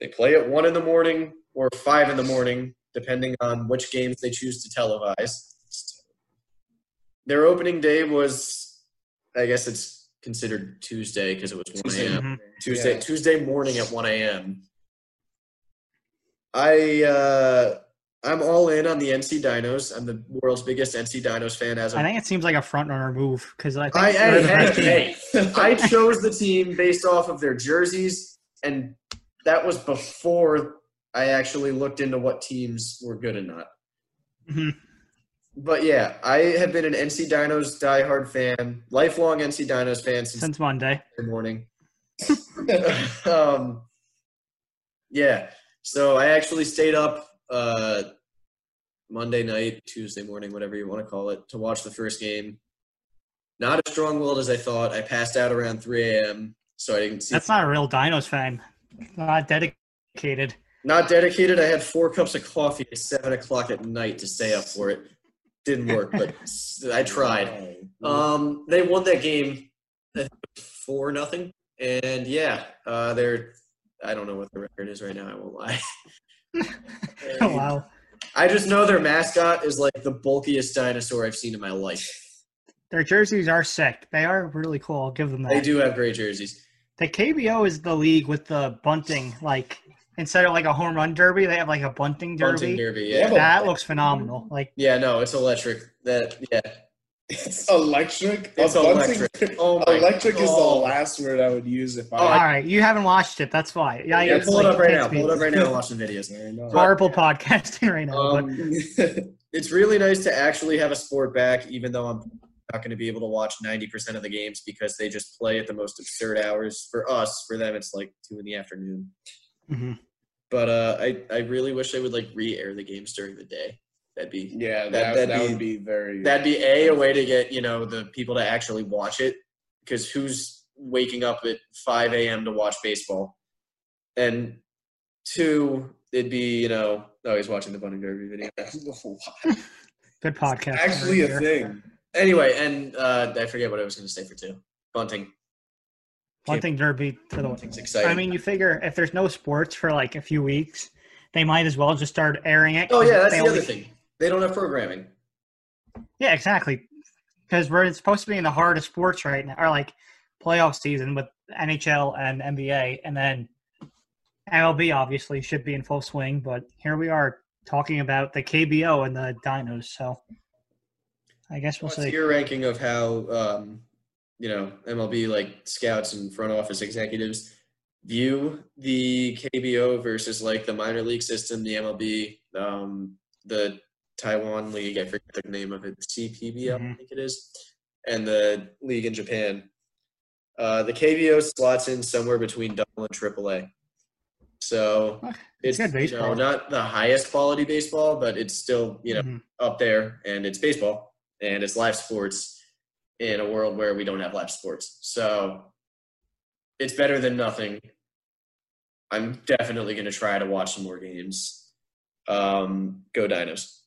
Speaker 1: They play at one in the morning or five in the morning, depending on which games they choose to televise. Their opening day was, I guess it's considered Tuesday because it was 1
Speaker 3: Tuesday.
Speaker 1: a.m.
Speaker 2: Mhm.
Speaker 1: Tuesday
Speaker 3: Yeah.
Speaker 1: Tuesday morning at 1 a.m. I uh, I'm all in on the NC Dinos. I'm the world's biggest NC Dinos fan as of
Speaker 2: I think it seems like a front runner move because I
Speaker 1: I,
Speaker 2: they're
Speaker 1: hey,
Speaker 2: the
Speaker 1: hey,
Speaker 2: best team.
Speaker 1: hey. I chose the team based off of their jerseys, and that was before I actually looked into what teams were good and not.
Speaker 2: Mhm.
Speaker 1: But yeah, I have been an NC Dinos diehard fan, lifelong NC Dinos fan since
Speaker 2: since Monday.
Speaker 1: morning. um, yeah, so I actually stayed up uh, Monday night, Tuesday morning, whatever you want to call it, to watch the first game. Not as strong-willed as I thought. I passed out around 3 a.m., so I didn't see.
Speaker 2: That's not a real Dinos fan. Not dedicated.
Speaker 1: Not dedicated. I had four cups of coffee at seven o'clock at night to stay up for it. Didn't work, but I tried. Um, they won that game I four nothing, and yeah, uh, they're. I don't know what the record is right now. I won't lie.
Speaker 2: Oh, wow.
Speaker 1: I just know their mascot is like the bulkiest dinosaur I've seen in my life.
Speaker 2: Their jerseys are sick. They are really cool. I'll give them that.
Speaker 1: They do have great jerseys.
Speaker 2: The KBO is the league with the bunting. Like instead of like a home run derby, they have like a bunting derby.
Speaker 1: Bunting Derby,
Speaker 3: Yeah,
Speaker 1: yeah.
Speaker 2: That looks phenomenal. Like
Speaker 1: Yeah, no, it's electric. That yeah,
Speaker 3: It's electric.
Speaker 1: It's
Speaker 3: A bunting-
Speaker 1: electric. Oh my
Speaker 3: electric is the last word I would use if I.
Speaker 2: All right, you haven't watched it. That's why. Yeah,
Speaker 1: yeah.
Speaker 2: it's
Speaker 1: Pull it up right now.
Speaker 2: speak.
Speaker 1: Pull it up right now and watch the videos.
Speaker 3: Fair enough.
Speaker 2: Horrible podcasting right now.
Speaker 1: Um, it's really nice to actually have a sport back, even though I'm not going to be able to watch 90% of the games because they just play at the most absurd hours. For us, for them, it's like 2 in the afternoon.
Speaker 2: Mhm.
Speaker 1: But uh, I, I really wish they would like re-air the games during the day. That'd be
Speaker 3: yeah,
Speaker 1: That-
Speaker 3: that,
Speaker 1: that'd
Speaker 3: that,
Speaker 1: be-
Speaker 3: would be very.
Speaker 1: that'd be a a way to get you know the people to actually watch it because who's waking up at 5 a.m. to watch baseball, and two it'd be you know oh he's watching the bunting derby video.
Speaker 2: good podcast.
Speaker 3: actually a thing.
Speaker 1: Anyway, and uh, I forget what I was going to say for two. Bunting.
Speaker 2: Bunting derby for the win.
Speaker 1: Bunting's exciting.
Speaker 2: I mean, you figure if there's no sports for like a few weeks, they might as well just start airing it.
Speaker 1: oh
Speaker 2: 'cause
Speaker 1: yeah, that's the
Speaker 2: only-
Speaker 1: other thing. They don't have programming.
Speaker 2: Yeah, exactly. Because we're supposed to be in the heart of sports right now, or like playoff season with NHL and NBA, and then MLB obviously should be in full swing. But here we are talking about the KBO and the Dinos. So I guess we'll
Speaker 1: What's
Speaker 2: see.
Speaker 1: your ranking of how um, you know MLB like scouts and front office executives view the KBO versus like the minor league system, the MLB, um, the Taiwan league. I forget the name of it, CPBL, I
Speaker 2: Mhm.
Speaker 1: think it is, and the league in Japan. Uh, the KBO slots in somewhere between double and triple A. So
Speaker 2: Okay,
Speaker 1: it's you know not the highest quality baseball, but it's still you know
Speaker 2: Mhm.
Speaker 1: up there and it's baseball and it's live sports in a world where we don't have live sports. So it's better than nothing. I'm definitely going to try to watch some more games. Um, go Dinos.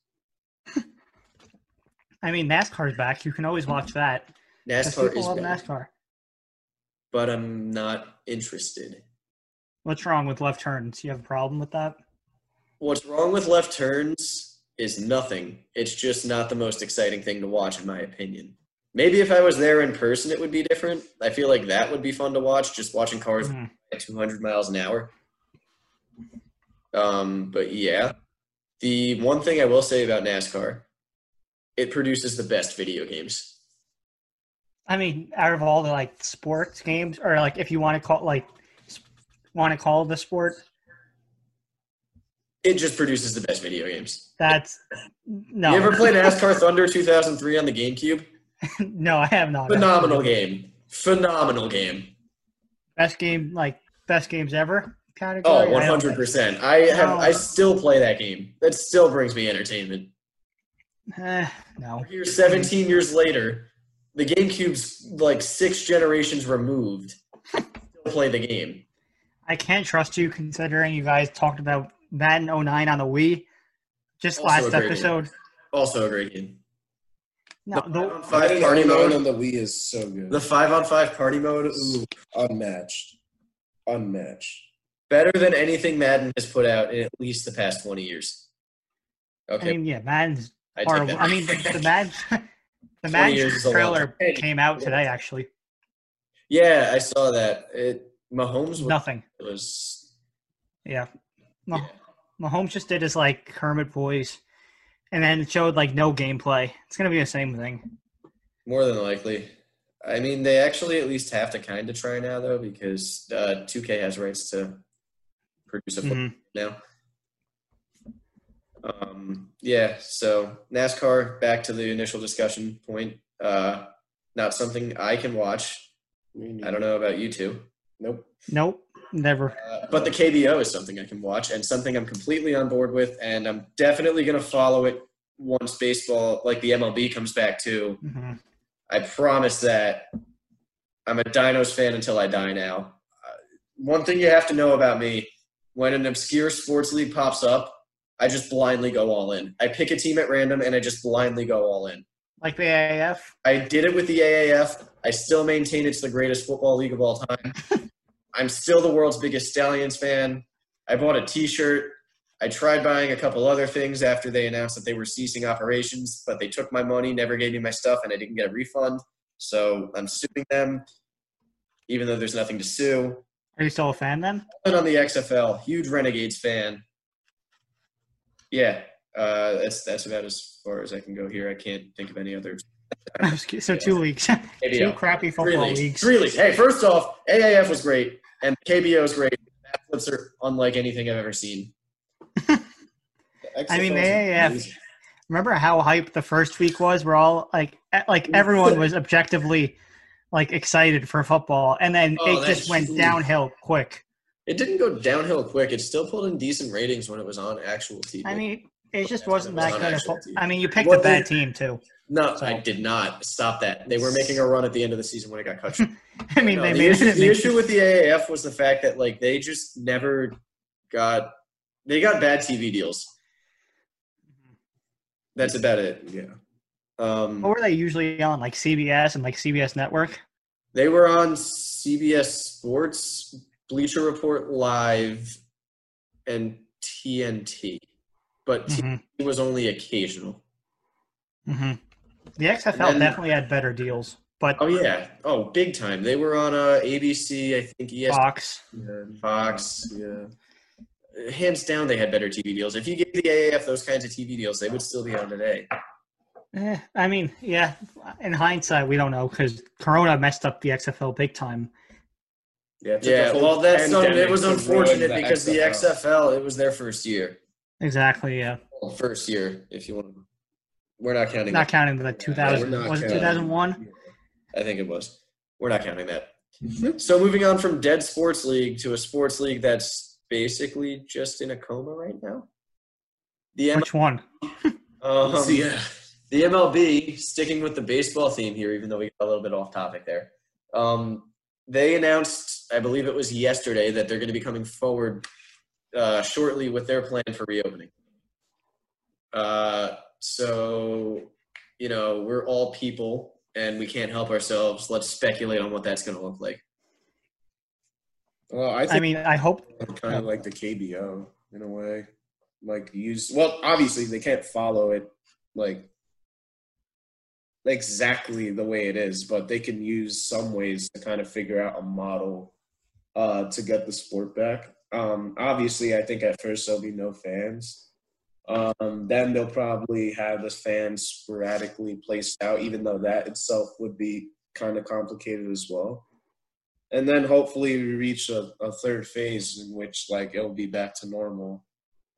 Speaker 2: I mean, NASCAR's back. You can always watch that.
Speaker 1: NASCAR is back,
Speaker 2: NASCAR.
Speaker 1: but I'm not interested.
Speaker 2: What's wrong with left turns? You have a problem with that?
Speaker 1: What's wrong with left turns is nothing. It's just not the most exciting thing to watch, in my opinion. Maybe if I was there in person, it would be different. I feel like that would be fun to watch, just watching cars
Speaker 2: Mhm.
Speaker 1: at 200 miles an hour. Um, but yeah, the one thing I will say about NASCAR, it produces the best video games.
Speaker 2: I mean, out of all the like sports games, or like if you want to call like want to call the sport,
Speaker 1: It just produces the best video games.
Speaker 2: that's no.
Speaker 1: You ever play NASCAR Thunder 2003 on the GameCube?
Speaker 2: no, I have not.
Speaker 1: Phenomenal game. Phenomenal game.
Speaker 2: Best game, like best games ever
Speaker 1: Oh,
Speaker 2: category. I don't
Speaker 1: one
Speaker 2: think-
Speaker 1: hundred percent. I have.
Speaker 2: No.
Speaker 1: I still play that game. That still brings me entertainment.
Speaker 2: Eh, no.
Speaker 1: Here, seventeen years later, the GameCube's like six generations removed. Still play the game.
Speaker 2: I can't trust you considering you guys talked about Madden 09 on the Wii just
Speaker 1: Also
Speaker 2: last
Speaker 1: great
Speaker 2: episode.
Speaker 1: Also a great game.
Speaker 2: No,
Speaker 1: The
Speaker 2: the,
Speaker 1: five on five
Speaker 3: Madden
Speaker 1: party
Speaker 3: 09
Speaker 1: mode.
Speaker 3: on the Wii is so good.
Speaker 1: The five on five party mode. Ooh,
Speaker 3: unmatched. Unmatched.
Speaker 1: better than anything Madden has put out in at least the past twenty years.
Speaker 2: I
Speaker 1: Okay,
Speaker 2: mean, yeah, Madden's
Speaker 1: I
Speaker 2: horrible. I mean, the, the Madden, the
Speaker 1: 20
Speaker 2: Madden
Speaker 1: years is a long
Speaker 2: trailer came out today. Actually,
Speaker 1: yeah, I saw that. It Mahomes was,
Speaker 2: nothing.
Speaker 1: It was
Speaker 2: Yeah, Mah-
Speaker 1: Yeah.
Speaker 2: Mahomes just did his like Kermit voice, and then it showed like no gameplay. It's gonna be the same thing.
Speaker 1: More than likely. I mean, they actually at least have to kind of try now, though, because uh, 2K has rights to produce a
Speaker 2: Mhm.
Speaker 1: now. Um, yeah, so NASCAR, back to the initial discussion point. Uh, not something I can watch. I don't know about you two.
Speaker 3: Nope.
Speaker 2: Nope, never.
Speaker 1: Uh, but the KBO is something I can watch and something I'm completely on board with, and I'm definitely going to follow it once baseball, like the MLB, comes back too.
Speaker 2: hmm
Speaker 1: I promise that I'm a Dinos fan until I die now. Uh, one thing you have to know about me when an obscure sports league pops up, I just blindly go all in. I pick a team at random and I just blindly go all in.
Speaker 2: Like the AAF.
Speaker 1: I did it with the AAF. I still maintain it's the greatest football league of all time. I'm still the world's biggest Stallions fan. I bought a t shirt. I tried buying a couple other things after they announced that they were ceasing operations, but they took my money, never gave me my stuff, and I didn't get a refund. So I'm suing them, even though there's nothing to sue.
Speaker 2: Are you still a fan then?
Speaker 1: And on the XFL, huge Renegades fan. Yeah, uh, that's that's about as far as I can go here. I can't think of any other.
Speaker 2: so two leagues,
Speaker 1: Maybe
Speaker 2: two crappy
Speaker 1: Three
Speaker 2: football
Speaker 1: leagues.
Speaker 2: leagues.
Speaker 1: Three leagues. Hey, first off, AAF was great, and KBO is great. Backflips are unlike anything I've ever seen.
Speaker 2: I mean,
Speaker 3: XFL
Speaker 2: the
Speaker 3: is
Speaker 2: AAF. Remember how hyped the first week was? We're all like, like everyone was objectively like excited for football, and then
Speaker 1: Oh,
Speaker 2: it just went
Speaker 1: true.
Speaker 2: downhill quick.
Speaker 1: It didn't go downhill quick. It still pulled in decent ratings when it was on actual TV.
Speaker 2: I mean, it just wasn't that good. Of
Speaker 1: actual
Speaker 2: fo-
Speaker 1: TV.
Speaker 2: I mean, you picked
Speaker 1: What
Speaker 2: a bad
Speaker 1: they-
Speaker 2: team too.
Speaker 1: no,
Speaker 2: so-
Speaker 1: I did not. Stop that. They were making a run at the end of the season when it got cut short.
Speaker 2: I mean,
Speaker 1: No,
Speaker 2: they
Speaker 1: the,
Speaker 2: made
Speaker 1: issue,
Speaker 2: it.
Speaker 1: the issue with the AAF was the fact that like they just never got they got bad TV deals. That's about it.
Speaker 3: Yeah.
Speaker 1: Um,
Speaker 2: What were they usually on? Like CBS and like CBS Network.
Speaker 1: They were on CBS Sports, Bleacher Report Live, and TNT, but
Speaker 2: hmm
Speaker 1: TNT was only occasional.
Speaker 2: hmm The XFL
Speaker 1: then-
Speaker 2: definitely had better deals, but
Speaker 1: Oh yeah, oh big time. They were on uh, ABC, I think ESPN,
Speaker 2: Fox.
Speaker 1: Fox.
Speaker 3: Yeah.
Speaker 1: Hands down, they had better TV deals. If you gave the AAF those kinds of TV deals, they would still be on today.
Speaker 2: Eh, I mean, yeah. In hindsight, we don't know because Corona messed up the XFL big time.
Speaker 3: Yeah.
Speaker 1: Yeah, well, that's un- it was
Speaker 3: to ruin
Speaker 1: unfortunate
Speaker 3: the
Speaker 1: because the XFL it was their first year.
Speaker 2: Exactly. Yeah.
Speaker 1: Well, first year, if you want. to. We're not counting.
Speaker 2: Not
Speaker 1: that.
Speaker 2: counting the 2000.
Speaker 3: we're not
Speaker 2: was it 2001?
Speaker 1: I think it was. We're not counting that. So moving on from dead sports league to a sports league that's basically just in a coma right now. The M-
Speaker 2: Which one?
Speaker 1: um,
Speaker 3: yeah.
Speaker 1: the MLB sticking with the baseball theme here, even though we got a little bit off topic there. Um, they announced, I believe it was yesterday, that they're going to be coming forward uh, shortly with their plan for reopening. Uh, so, you know, we're all people and we can't help ourselves. Let's speculate on what that's going to look like.
Speaker 3: Well, I
Speaker 2: I mean, I hope.
Speaker 3: kind of like the KBO in a way. Like use well, obviously they can't follow it like exactly the way it is, but they can use some ways to kind of figure out a model uh, to get the sport back. Um, obviously, I think at first there'll be no fans. Um, then they'll probably have the fans sporadically placed out, even though that itself would be kind of complicated as well. And then hopefully we reach a, a third phase in which like it'll be back to normal,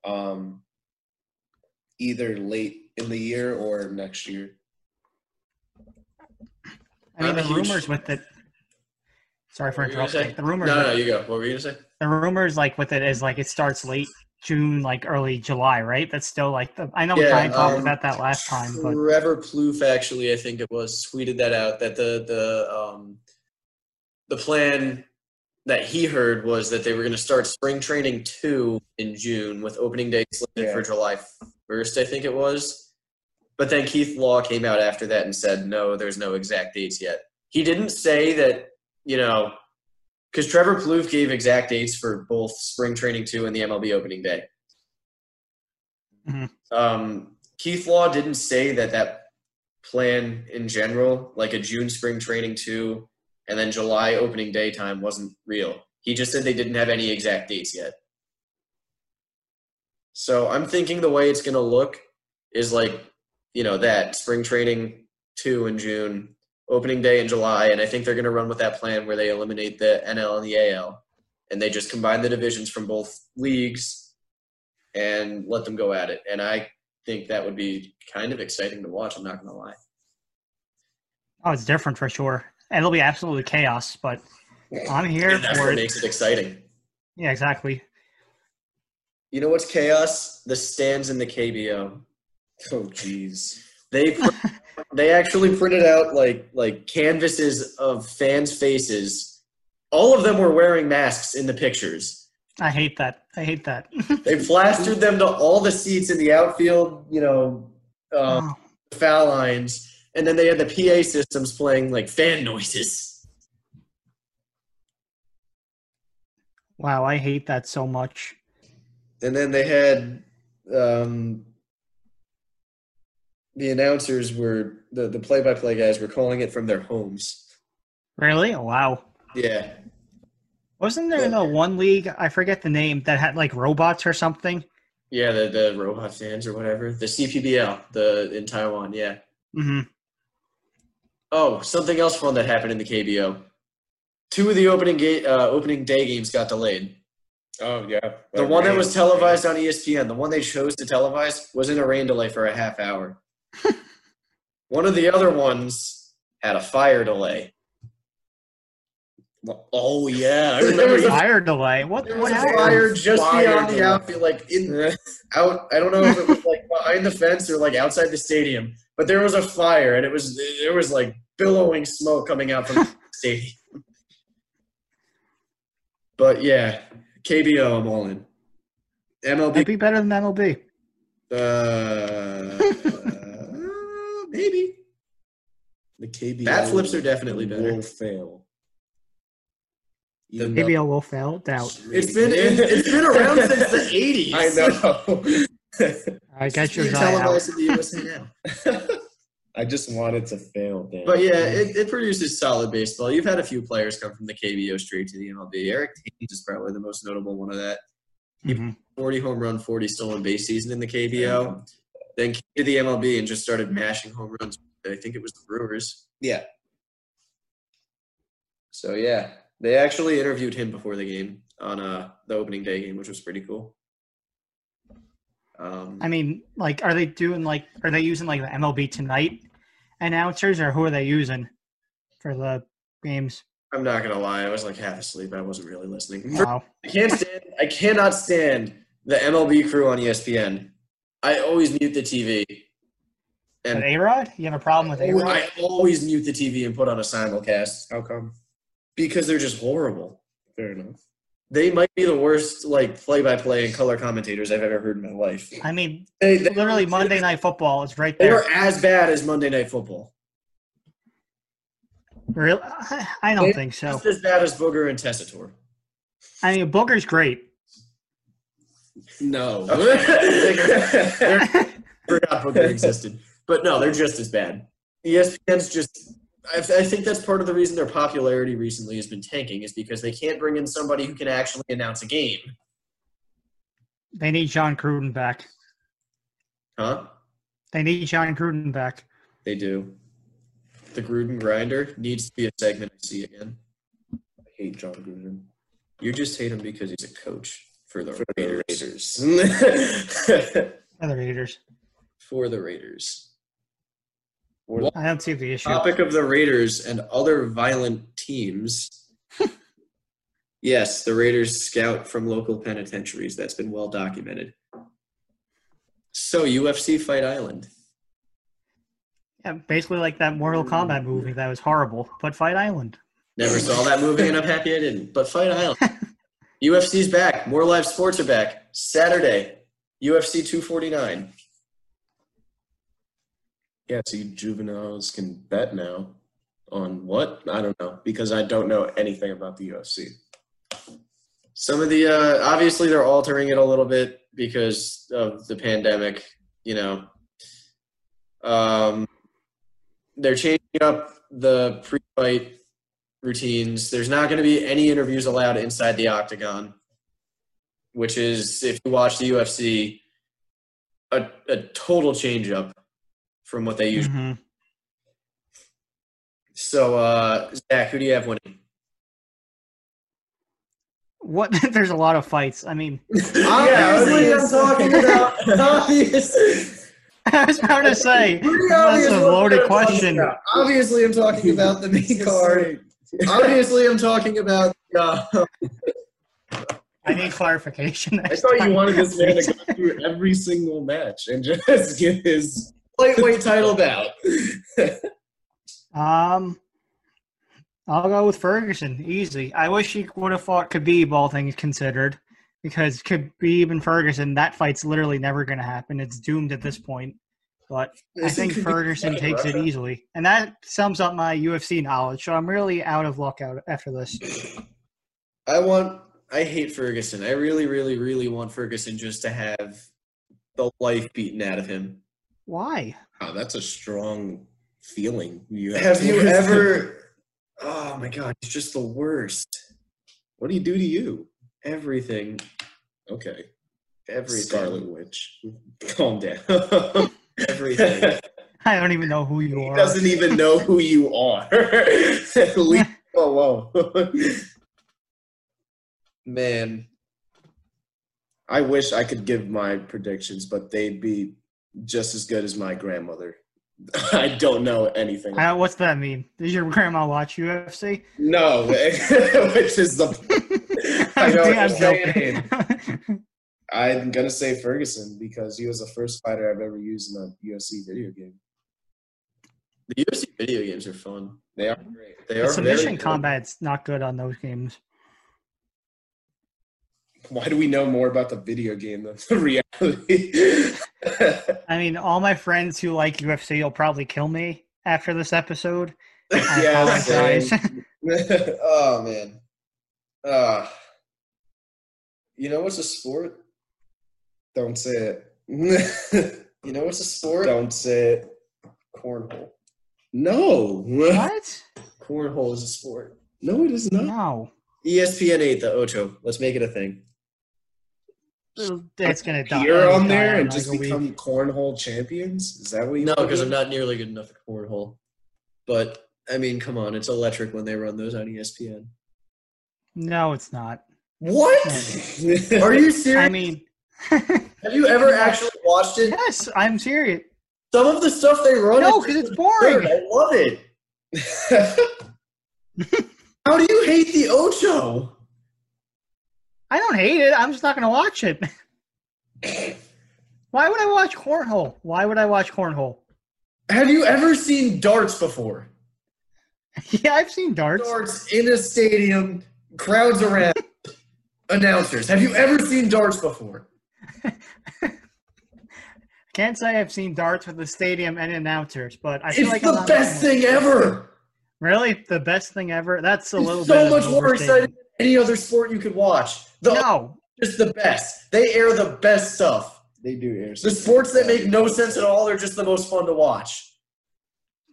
Speaker 3: um, either late in the year or next year.
Speaker 2: I mean, the
Speaker 1: huge-
Speaker 2: rumors with it. Sorry for
Speaker 1: What were you gonna
Speaker 2: interrupting. The rumors.
Speaker 1: No, no, you go. What were you gonna say?
Speaker 2: The rumors like with it is like it starts late June, like early July, right? That's still like the. I know
Speaker 1: Yeah,
Speaker 2: of talked
Speaker 1: um,
Speaker 2: about that last time, but
Speaker 1: Trevor Plouffe actually, I think it was, tweeted that out that the the um, the plan that he heard was that they were going to start spring training two in June with opening day slated
Speaker 3: Yeah.
Speaker 1: for July first, I think it was. But then Keith Law came out after that and said, no, there's no exact dates yet. He didn't say that, you know, because Trevor Plouffe gave exact dates for both spring training two and the MLB opening day.
Speaker 2: Mhm.
Speaker 1: Um, Keith Law didn't say that that plan in general, like a June spring training two and then July opening day time, wasn't real. He just said they didn't have any exact dates yet. So I'm thinking the way it's going to look is like, you know, that spring training two in June, opening day in July, and I think they're going to run with that plan where they eliminate the NL and the AL, and they just combine the divisions from both leagues and let them go at it. And I think that would be kind of exciting to watch. I'm not going to lie.
Speaker 2: oh, it's different for sure. And it'll be absolutely chaos, but I'm here
Speaker 1: And that's
Speaker 2: for
Speaker 1: what
Speaker 2: it.
Speaker 1: makes it exciting.
Speaker 2: Yeah, exactly.
Speaker 1: You know what's chaos? The stands in the KBO.
Speaker 3: Oh, jeez.
Speaker 1: They pr- they actually printed out like like canvases of fans' faces. All of them were wearing masks in the pictures.
Speaker 2: I hate that. I hate that.
Speaker 1: They plastered them to all the seats in the outfield, you know, uh,
Speaker 2: Oh,
Speaker 1: foul lines, and then they had the PA systems playing like fan noises.
Speaker 2: wow, I hate that so much.
Speaker 1: And then they had um, the announcers were the the play by play guys were calling it from their homes.
Speaker 2: Really? Oh, wow.
Speaker 1: Yeah,
Speaker 2: Wasn't there the one league, I forget the name, that had like robots or something?
Speaker 1: yeah, the the robot fans or whatever, the CPBL, the in Taiwan. Yeah.
Speaker 2: hmm
Speaker 1: Oh, something else fun that happened in the KBO. Two of the opening gate uh, opening day games got delayed.
Speaker 3: Oh, yeah.
Speaker 1: The one that was televised on ESPN, the one they chose to televise, was in a rain delay for a half hour. one of the other ones had a fire delay. Oh yeah, I remember. a
Speaker 2: Fire delay. What,
Speaker 1: There
Speaker 2: what
Speaker 1: was a fire just
Speaker 3: Fire
Speaker 1: beyond the outfield, like in out. I don't know if it was like behind the fence or like outside the stadium, but there was a fire, and it was there was like billowing smoke coming out from the stadium. But yeah, KBO, I'm all in.
Speaker 2: Might
Speaker 1: MLB,
Speaker 2: be better than MLB.
Speaker 1: uh, maybe.
Speaker 3: The KBO
Speaker 1: Bat flips are definitely better.
Speaker 3: Will fail.
Speaker 1: The-
Speaker 3: Even though-
Speaker 2: Maybe I will fail. Doubt.
Speaker 1: It's been it, it's been around since the '80s.
Speaker 3: I know.
Speaker 2: I got your
Speaker 1: being
Speaker 2: eye out.
Speaker 1: televised in the USA now.
Speaker 3: I just wanted to fail. Dan.
Speaker 1: But yeah, it, it produces solid baseball. You've had a few players come from the KBO straight to the MLB. Eric Haynes is probably the most notable one of that.
Speaker 2: Mhm.
Speaker 1: 40 home run, 40 stolen base season in the KBO. Then came to the MLB and just started mashing home runs. I think it was the Brewers.
Speaker 3: yeah,
Speaker 1: So yeah, they actually interviewed him before the game on uh, the opening day game, which was pretty cool. Um,
Speaker 2: I mean, like, are they doing like, are they using like the MLB Tonight announcers, or who are they using for the games?
Speaker 1: I'm not gonna lie, I was like half asleep. I wasn't really listening.
Speaker 2: Wow.
Speaker 1: I can't stand. I cannot stand the MLB crew on ESPN. I always mute the TV, and
Speaker 2: A Rod? You have a problem with A Rod?
Speaker 1: I always mute the TV and put on a simulcast
Speaker 3: how come?
Speaker 1: because they're just horrible.
Speaker 3: Fair enough.
Speaker 1: They might be the worst like play-by-play and color commentators I've ever heard in my life.
Speaker 2: I mean,
Speaker 1: They, they
Speaker 2: literally Monday Night Football is right there.
Speaker 1: They're as bad as Monday Night Football.
Speaker 2: Really? I I don't think so.
Speaker 1: Just as bad as Booger and Tessitore.
Speaker 2: I mean, Booger's great.
Speaker 3: No.
Speaker 1: Forgot Booger existed, but no, they're just as bad. ESPN's just. I, I think that's part of the reason their popularity recently has been tanking is because they can't bring in somebody who can actually announce a game.
Speaker 2: They need Jon Gruden back.
Speaker 1: Huh?
Speaker 2: They need Jon Gruden back.
Speaker 1: They do. The Gruden grinder needs to be a segment I see again.
Speaker 3: I hate Jon Gruden.
Speaker 1: You just hate him because he's a coach for the
Speaker 3: For the
Speaker 1: Raiders.
Speaker 2: Other Raiders.
Speaker 1: for the Raiders.
Speaker 2: I don't see the issue.
Speaker 1: Topic of the Raiders and other violent teams. yes, the Raiders scout from local penitentiaries. That's been well documented. So UFC Fight Island.
Speaker 2: Yeah, basically like that Mortal Kombat movie that was horrible, but Fight Island.
Speaker 1: Never saw that movie, and I'm happy I didn't. But Fight Island. UFC's back. More live sports are back. Saturday, UFC 249.
Speaker 3: Yeah, see, juveniles can bet now on what? I don't know because I don't know anything about the UFC.
Speaker 1: Some of the uh, obviously they're altering it a little bit because of the pandemic. You know, um, they're changing up the pre-fight routines. There's not going to be any interviews allowed inside the octagon, which is if you watch the UFC, a, a total change up from what they usually.
Speaker 2: Mhm.
Speaker 1: So, uh, Zach, who do you have winning?
Speaker 2: What? There's a lot of fights. I mean,
Speaker 1: Obviously, I'm talking about. Obviously.
Speaker 2: I was about to say that's a loaded question.
Speaker 1: Obviously, I'm talking about the main card. Obviously, I'm talking about. Uh,
Speaker 2: I need clarification.
Speaker 3: I thought you wanted this man to go through every single match and just get his.
Speaker 1: lightweight title bout.
Speaker 2: Um, I'll go with Ferguson. Easy. I wish he would have fought Khabib, all things considered, because Khabib and Ferguson, that fight's literally never going to happen. It's doomed at this point. But I think Ferguson takes it easily, and that sums up my UFC knowledge. So I'm really out of luck out after this.
Speaker 1: I want. I hate Ferguson. I really, really, really want Ferguson just to have the life beaten out of him.
Speaker 2: Why?
Speaker 3: Wow, that's a strong feeling. You
Speaker 1: Have you ever? Oh my god, he's just the worst.
Speaker 3: What do you do to you?
Speaker 1: Everything,
Speaker 3: Okay,
Speaker 1: everything,
Speaker 3: Scarlet Witch, calm down.
Speaker 1: everything.
Speaker 2: I don't even know who you
Speaker 3: he
Speaker 2: are.
Speaker 3: doesn't even know who you are. Leave him alone.
Speaker 1: Man,
Speaker 3: I wish I could give my predictions, but they'd be just as good as my grandmother. I don't know anything.
Speaker 2: Uh, what's that mean? Does your grandma watch UFC?
Speaker 3: No, which is the. I know
Speaker 2: I'm
Speaker 3: you're saying. I'm gonna say Ferguson because he was the first fighter I've ever used in a UFC video game.
Speaker 1: the UFC video games are fun.
Speaker 3: They are great.
Speaker 1: They
Speaker 2: The
Speaker 1: are
Speaker 2: submission
Speaker 1: good.
Speaker 2: combat's not good on those games.
Speaker 3: Why do we know more about the video game than the reality?
Speaker 2: I mean, all my friends who like UFC will probably kill me after this episode. I
Speaker 3: Yeah,
Speaker 2: apologize.
Speaker 1: oh man. Uh, you know what's a sport?
Speaker 3: Don't say it.
Speaker 1: You know what's a sport?
Speaker 3: Don't say it.
Speaker 1: Cornhole.
Speaker 3: No.
Speaker 2: what?
Speaker 1: Cornhole is a sport.
Speaker 3: No, it is not.
Speaker 2: No.
Speaker 1: ESPN 8, the Ocho. Let's make it a thing.
Speaker 2: That's gonna die.
Speaker 3: You're on there
Speaker 2: in
Speaker 3: and
Speaker 2: like
Speaker 3: just
Speaker 2: week.
Speaker 3: become cornhole champions? Is that what you
Speaker 1: No, because? I'm not nearly good enough at cornhole. But I mean, come on, it's electric when they run those on ESPN.
Speaker 2: No, it's not.
Speaker 1: What? Are you serious?
Speaker 2: I mean,
Speaker 1: Have you ever actually watched it?
Speaker 2: yes, I'm serious.
Speaker 1: Some of the stuff they run.
Speaker 2: No, because it's
Speaker 1: absurd.
Speaker 2: boring.
Speaker 1: I love it. How do you hate the Ocho?
Speaker 2: I don't hate it. I'm just not gonna watch it. Why would I watch cornhole? Why would I watch cornhole?
Speaker 1: Have you ever seen darts before?
Speaker 2: yeah, I've seen darts.
Speaker 1: Darts in a stadium, crowds around, announcers. Have you ever seen darts before?
Speaker 2: Can't say I've seen darts with the stadium and announcers, but I feel
Speaker 1: It's
Speaker 2: like I'm
Speaker 1: the
Speaker 2: not
Speaker 1: best
Speaker 2: missing
Speaker 1: thing ever.
Speaker 2: Really, the best thing ever. That's a little
Speaker 1: It's
Speaker 2: bit
Speaker 1: so
Speaker 2: of
Speaker 1: much
Speaker 2: an
Speaker 1: more exciting than any other sport you could watch. The
Speaker 2: No,
Speaker 1: just the best. They air the best stuff.
Speaker 3: they do air
Speaker 1: The sports that make no sense at all They're just the most fun to watch.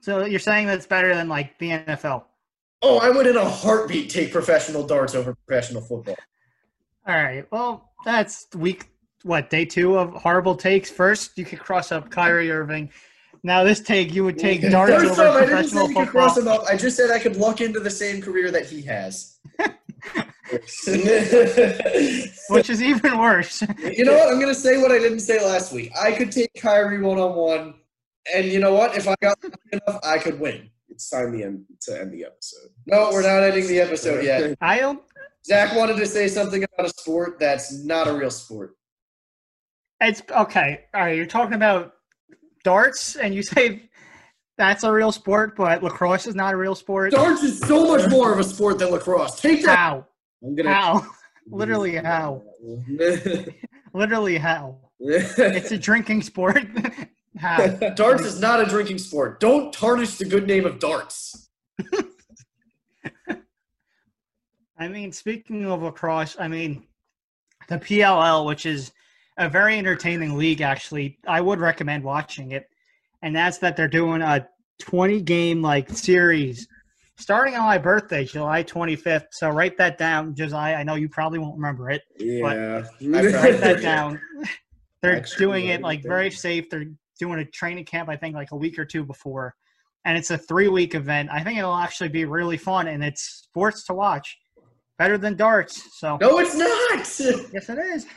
Speaker 2: So you're saying that's better than like the NFL?
Speaker 1: Oh, I would in a heartbeat take professional darts over professional football.
Speaker 2: All right. Well, that's week what day two of horrible takes. First, you could cross up Kyrie Irving. Now this take, you would take darts
Speaker 1: First
Speaker 2: over
Speaker 1: off, I didn't say
Speaker 2: professional
Speaker 1: you could cross him up. I just said I could luck into the same career that he has.
Speaker 2: which is even worse.
Speaker 1: You know what? I'm gonna say what I didn't say last week. I could take Kyrie one on one, and you know what? If I got enough, I could win.
Speaker 3: It's time the end, to end the episode.
Speaker 1: No, we're not ending the episode yet.
Speaker 2: I don't.
Speaker 1: Zach wanted to say something about a sport that's not a real sport.
Speaker 2: It's okay. All right, you're talking about darts, and you say that's a real sport, but lacrosse is not a real sport.
Speaker 1: Darts is so much more of a sport than lacrosse. Take that.
Speaker 2: How?
Speaker 3: I'm gonna
Speaker 2: How? Literally how? Literally how? It's a drinking sport. how?
Speaker 1: darts is not a drinking sport. Don't tarnish the good name of darts.
Speaker 2: I mean, speaking of lacrosse, I mean, the PLL, which is a very entertaining league, actually, I would recommend watching it. And that's that they're doing a 20 game like series starting on my birthday, July 25th. So write that down, Josiah. I know you probably won't remember it.
Speaker 3: yeah.
Speaker 2: Write that down. They're
Speaker 3: Actually,
Speaker 2: doing it like very safe. They're doing a training camp, I think, like a week or two before. And it's a three week event. I think it'll actually be really fun and it's sports to watch. Better than darts. So
Speaker 1: No, it's not.
Speaker 2: yes it is.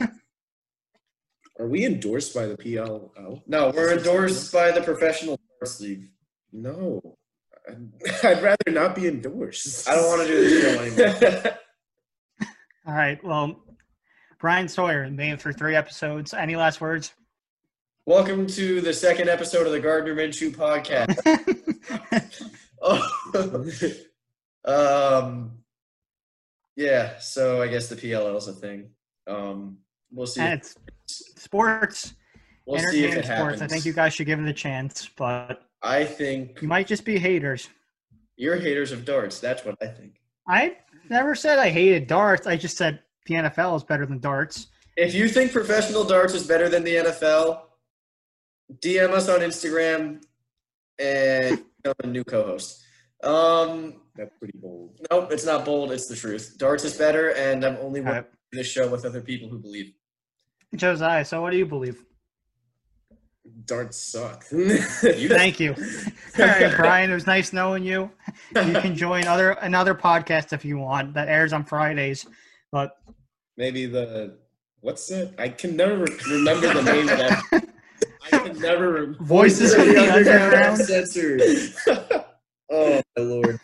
Speaker 3: Are we endorsed by the PLO?
Speaker 1: No, we're endorsed by the Professional Darts League.
Speaker 3: No. I'd, I'd rather not be endorsed.
Speaker 1: I don't want to do this show anymore.
Speaker 2: All right. Well, Brian Sawyer made it through three episodes. Any last words?
Speaker 1: Welcome to the second episode of the Gardner Minshew podcast. Oh, um, yeah. So I guess the PLL is a thing. Um, we'll see.
Speaker 2: And it's sports,
Speaker 1: We'll see if it
Speaker 2: sports.
Speaker 1: happens.
Speaker 2: I think you guys should give it a chance, but
Speaker 1: I think
Speaker 2: you might just be haters.
Speaker 1: you're haters of darts. That's what I think.
Speaker 2: I never said I hated darts. I just said the NFL is better than darts.
Speaker 1: If you think professional darts is better than the NFL, DM us on Instagram and become a new co-host. Um,
Speaker 3: That's pretty bold.
Speaker 1: nope, it's not bold. It's the truth. Darts is better, and I'm only
Speaker 2: All right.
Speaker 1: this show with other people who believe.
Speaker 2: Josiah, so what do you believe?
Speaker 3: Darts suck.
Speaker 2: Thank you. All right, Brian, it was nice knowing you. You can join other another podcast if you want that airs on Fridays. But
Speaker 3: Maybe the what's it? I can never remember the name of that. I can never.
Speaker 2: Voices of the Underground.
Speaker 1: Uncensored. Oh my lord.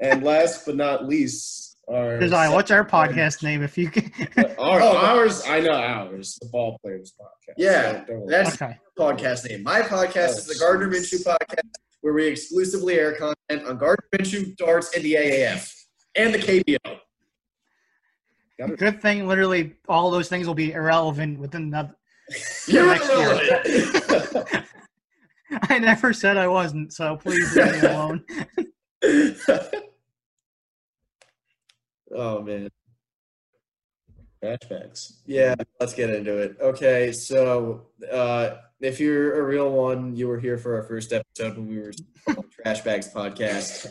Speaker 3: and last but not least, our
Speaker 2: Josiah, what's our podcast name? If you can.
Speaker 3: Our,
Speaker 1: Oh.
Speaker 3: ours, I know ours, the Ball Players Podcast.
Speaker 1: Yeah,
Speaker 3: Don't- don't worry.
Speaker 1: that's
Speaker 2: okay.
Speaker 1: the podcast name. My podcast is the Gardner Minshew podcast, where we exclusively air content on Gardner Minshew, darts, and the AAF and the KBO.
Speaker 2: Good thing, literally, all those things will be irrelevant within the.
Speaker 1: You're
Speaker 2: Next year. I never said I wasn't, so please leave me alone.
Speaker 1: Oh man.
Speaker 3: Flashbacks.
Speaker 1: Yeah, let's get into it. Okay, so uh, if you're a real one, you were here for our first episode when we were Trash Bags podcast.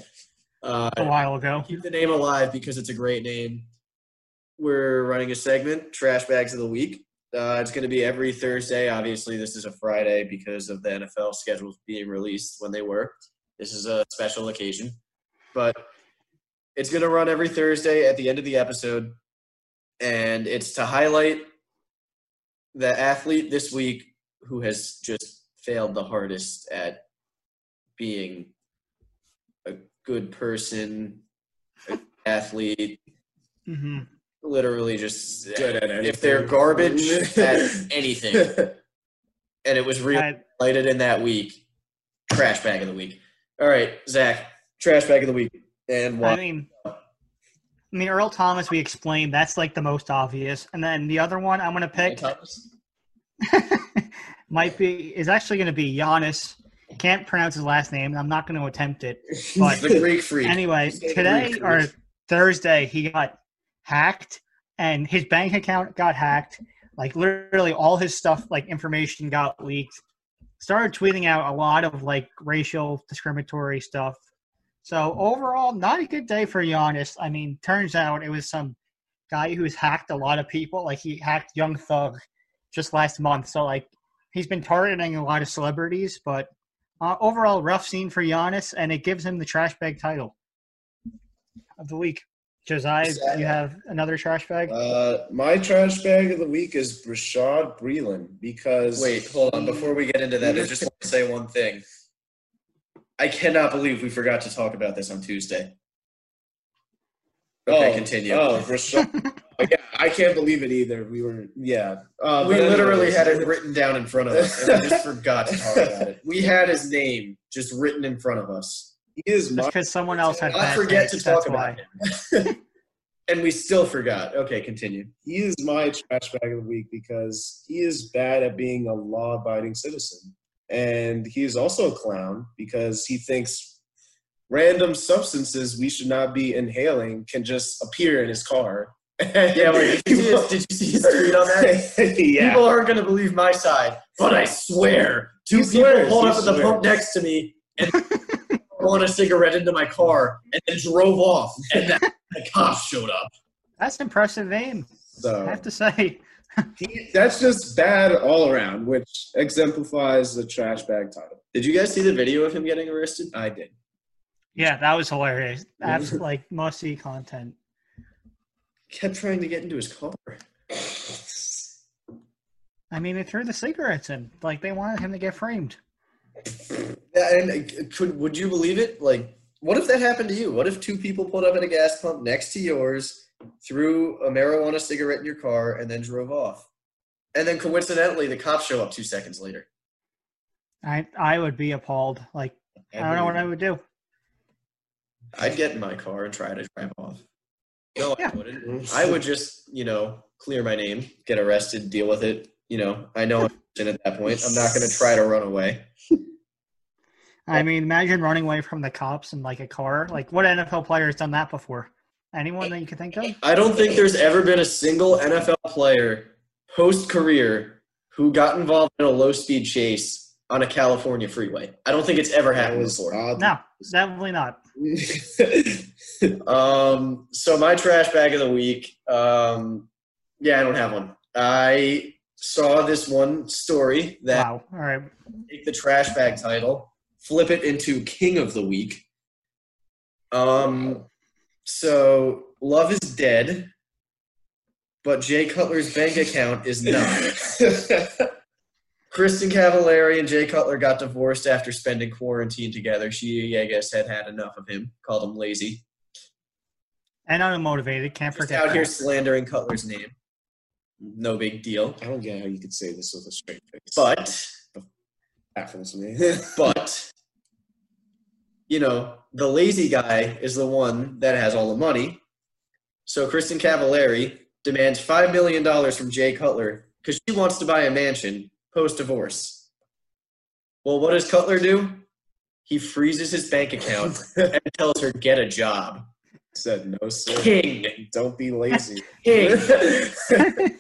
Speaker 1: Uh,
Speaker 2: A while ago.
Speaker 1: keep the name alive because it's a great name. We're running a segment, Trash Bags of the Week. Uh, it's going to be every Thursday. Obviously, this is a Friday because of the NFL schedules being released when they were. This is a special occasion, but it's going to run every Thursday at the end of the episode, and it's to highlight the athlete this week who has just failed the hardest at being a good person, a athlete,
Speaker 2: hmm
Speaker 1: literally just
Speaker 3: Good at
Speaker 1: if they're garbage at anything, and it was really highlighted in that week. Trash bag of the week. All right, Zach, trash bag of the week, and
Speaker 2: I mean, I mean, Earl Thomas, we explained that's like the most obvious, and then the other one I'm gonna pick might be is actually gonna be Giannis. Can't pronounce his last name. I'm not going to attempt it. But
Speaker 1: the Greek freak.
Speaker 2: anyway, today or
Speaker 1: freak.
Speaker 2: Thursday he got hacked, and his bank account got hacked. Like literally, all his stuff, like information, got leaked. started tweeting out a lot of like racial discriminatory stuff. So overall, not a good day for Giannis. I mean, turns out it was some guy who's hacked a lot of people. Like he hacked Young Thug just last month. So like he's been targeting a lot of celebrities, but uh, overall, rough scene for Giannis, and it gives him the trash bag title of the week. Josiah, you have another trash bag?
Speaker 3: Uh, my trash bag of the week is Bashaud Breeland because
Speaker 1: Wait, hold on. Before we get into that, I just want to say one thing. I cannot believe we forgot to talk about this on Tuesday. Okay,
Speaker 3: oh,
Speaker 1: continue.
Speaker 3: Oh, Bashaud. yeah, I can't believe it either. We were, yeah. Uh,
Speaker 1: we literally had it written down in front of us, and I just forgot to talk about it. We had his name just written in front of us.
Speaker 3: He is
Speaker 2: because someone else had
Speaker 1: I forget to talk
Speaker 2: that's
Speaker 1: about
Speaker 2: why.
Speaker 1: him. and we still forgot. Okay, continue.
Speaker 3: he is my trash bag of the week because he is bad at being a law-abiding citizen, and he is also a clown because he thinks random substances we should not be inhaling can just appear in his car.
Speaker 1: Yeah, wait, did you see his, did you see his tweet on that?
Speaker 3: yeah.
Speaker 1: People aren't going to believe my side, but I swear, two
Speaker 3: He
Speaker 1: people
Speaker 3: swears,
Speaker 1: pulled
Speaker 3: he
Speaker 1: up at the pump next to me and blowing a cigarette into my car and then drove off, and then the cops showed up.
Speaker 2: That's impressive aim, I have to say.
Speaker 3: he, that's just bad all around, which exemplifies the trash bag title.
Speaker 1: Did you guys see the video of him getting arrested?
Speaker 3: I did.
Speaker 2: Yeah, that was hilarious. That's like must see content.
Speaker 1: Kept trying to get into his car.
Speaker 2: I mean, they threw the cigarettes in. Like they wanted him to get framed.
Speaker 1: Yeah, and could would you believe it? Like, what if that happened to you? What if two people pulled up at a gas pump next to yours, threw a marijuana cigarette in your car, and then drove off? And then coincidentally, the cops show up two seconds later.
Speaker 2: I I would be appalled. Like I don't know what I would do.
Speaker 1: I'd get in my car and try to drive off. No,
Speaker 2: Yeah.
Speaker 1: I wouldn't. I would just, you know, clear my name, get arrested, deal with it. You know, I know I'm in at that point. I'm not going to try to run away.
Speaker 2: I mean, imagine running away from the cops in like a car. Like what NFL player has done that before? Anyone that you can think of?
Speaker 1: I don't think there's ever been a single NFL player post career who got involved in a low speed chase on a California freeway. I don't think it's ever happened before.
Speaker 3: odd.
Speaker 2: No, definitely not.
Speaker 1: Um, so my trash bag of the week. Um, yeah, I don't have one. I saw this one story that
Speaker 2: Wow. All right.
Speaker 1: take the trash bag title, flip it into king of the week. Um, so love is dead, but Jay Cutler's bank account is not. Kristin Cavallari and Jay Cutler got divorced after spending quarantine together. She, I guess, had had enough of him. Called him lazy.
Speaker 2: And unmotivated. Can't
Speaker 1: Just
Speaker 2: forget.
Speaker 1: out here slandering Cutler's name. No big deal.
Speaker 3: I don't get how you could say this with a straight face.
Speaker 1: But
Speaker 3: baffles me.
Speaker 1: But you know, the lazy guy is the one that has all the money. So Kristin Cavallari demands five million dollars from Jay Cutler because she wants to buy a mansion post divorce. Well, what does Cutler do? He freezes his bank account and tells her get a job.
Speaker 3: Said no, sir.
Speaker 1: King,
Speaker 3: Don't be lazy.
Speaker 1: king.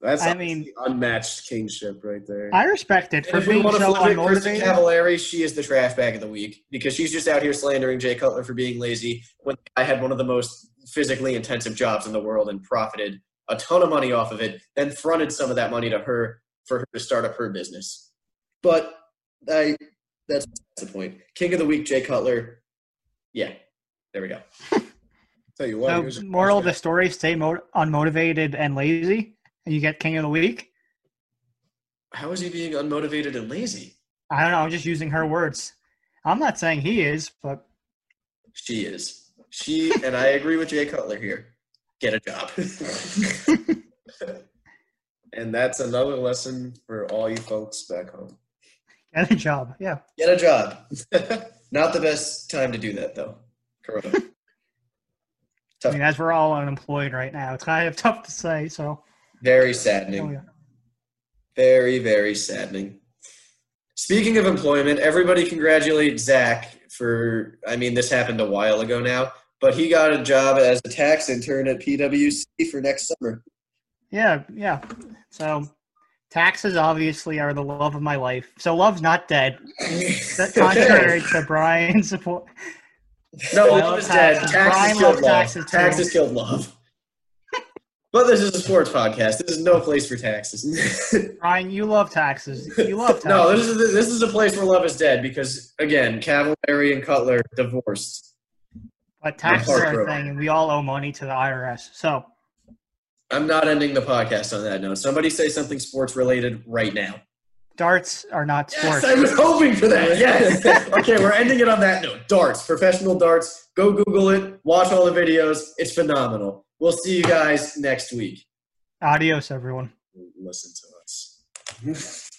Speaker 3: That's
Speaker 2: I mean-
Speaker 3: unmatched kingship right there.
Speaker 2: I respect it
Speaker 1: And
Speaker 2: for
Speaker 1: if we want to
Speaker 2: so
Speaker 1: flip it,
Speaker 2: Kristin.
Speaker 1: Cavallari, she is the trash bag of the week because she's just out here slandering Jay Cutler for being lazy when I had one of the most physically intensive jobs in the world and profited a ton of money off of it, then fronted some of that money to her for her to start up her business. But I that's the point. King of the week, Jay Cutler. Yeah, there we go.
Speaker 3: Tell you what,
Speaker 2: So, moral of the story: stay mo- unmotivated and lazy, and you get king of the week.
Speaker 1: How is he being unmotivated and lazy?
Speaker 2: I don't know. I'm just using her words. I'm not saying he is, but
Speaker 1: She is. She and I agree with Jay Cutler here. Get a job.
Speaker 3: and that's another lesson for all you folks back home.
Speaker 2: get a job. Yeah.
Speaker 1: Get a job. Not the best time to do that though. Corona.
Speaker 2: I mean, as we're all unemployed right now, it's kind of tough to say. So,
Speaker 1: Very
Speaker 2: oh,
Speaker 1: saddening.
Speaker 2: yeah.
Speaker 1: Very, very saddening. Speaking of employment, everybody congratulate Zach for I mean, this happened a while ago now, but he got a job as a tax intern at PwC for next summer.
Speaker 2: yeah, yeah. So, Taxes obviously are the love of my life. So love's not dead. Contrary to Brian's support.
Speaker 1: No, love is dead.
Speaker 2: taxes.
Speaker 1: Taxes
Speaker 2: Brian
Speaker 1: killed love.
Speaker 2: taxes.
Speaker 1: Taxes killed love. But this is a sports podcast. This is no place for taxes.
Speaker 2: Ryan, you love taxes. You love taxes.
Speaker 1: no, this is a, this is a place where love is dead because again, Cavallari and Cutler divorced.
Speaker 2: but taxes are a thing, and we all owe money to the IRS. So
Speaker 1: I'm not ending the podcast on that note. Somebody say something sports related right now.
Speaker 2: darts are not sports.
Speaker 1: Yes, I was hoping for that. Yes. okay, we're ending it on that note. Darts, professional darts. Go Google it. Watch all the videos. It's phenomenal. We'll see you guys next week.
Speaker 2: Adios, everyone.
Speaker 1: Listen to us.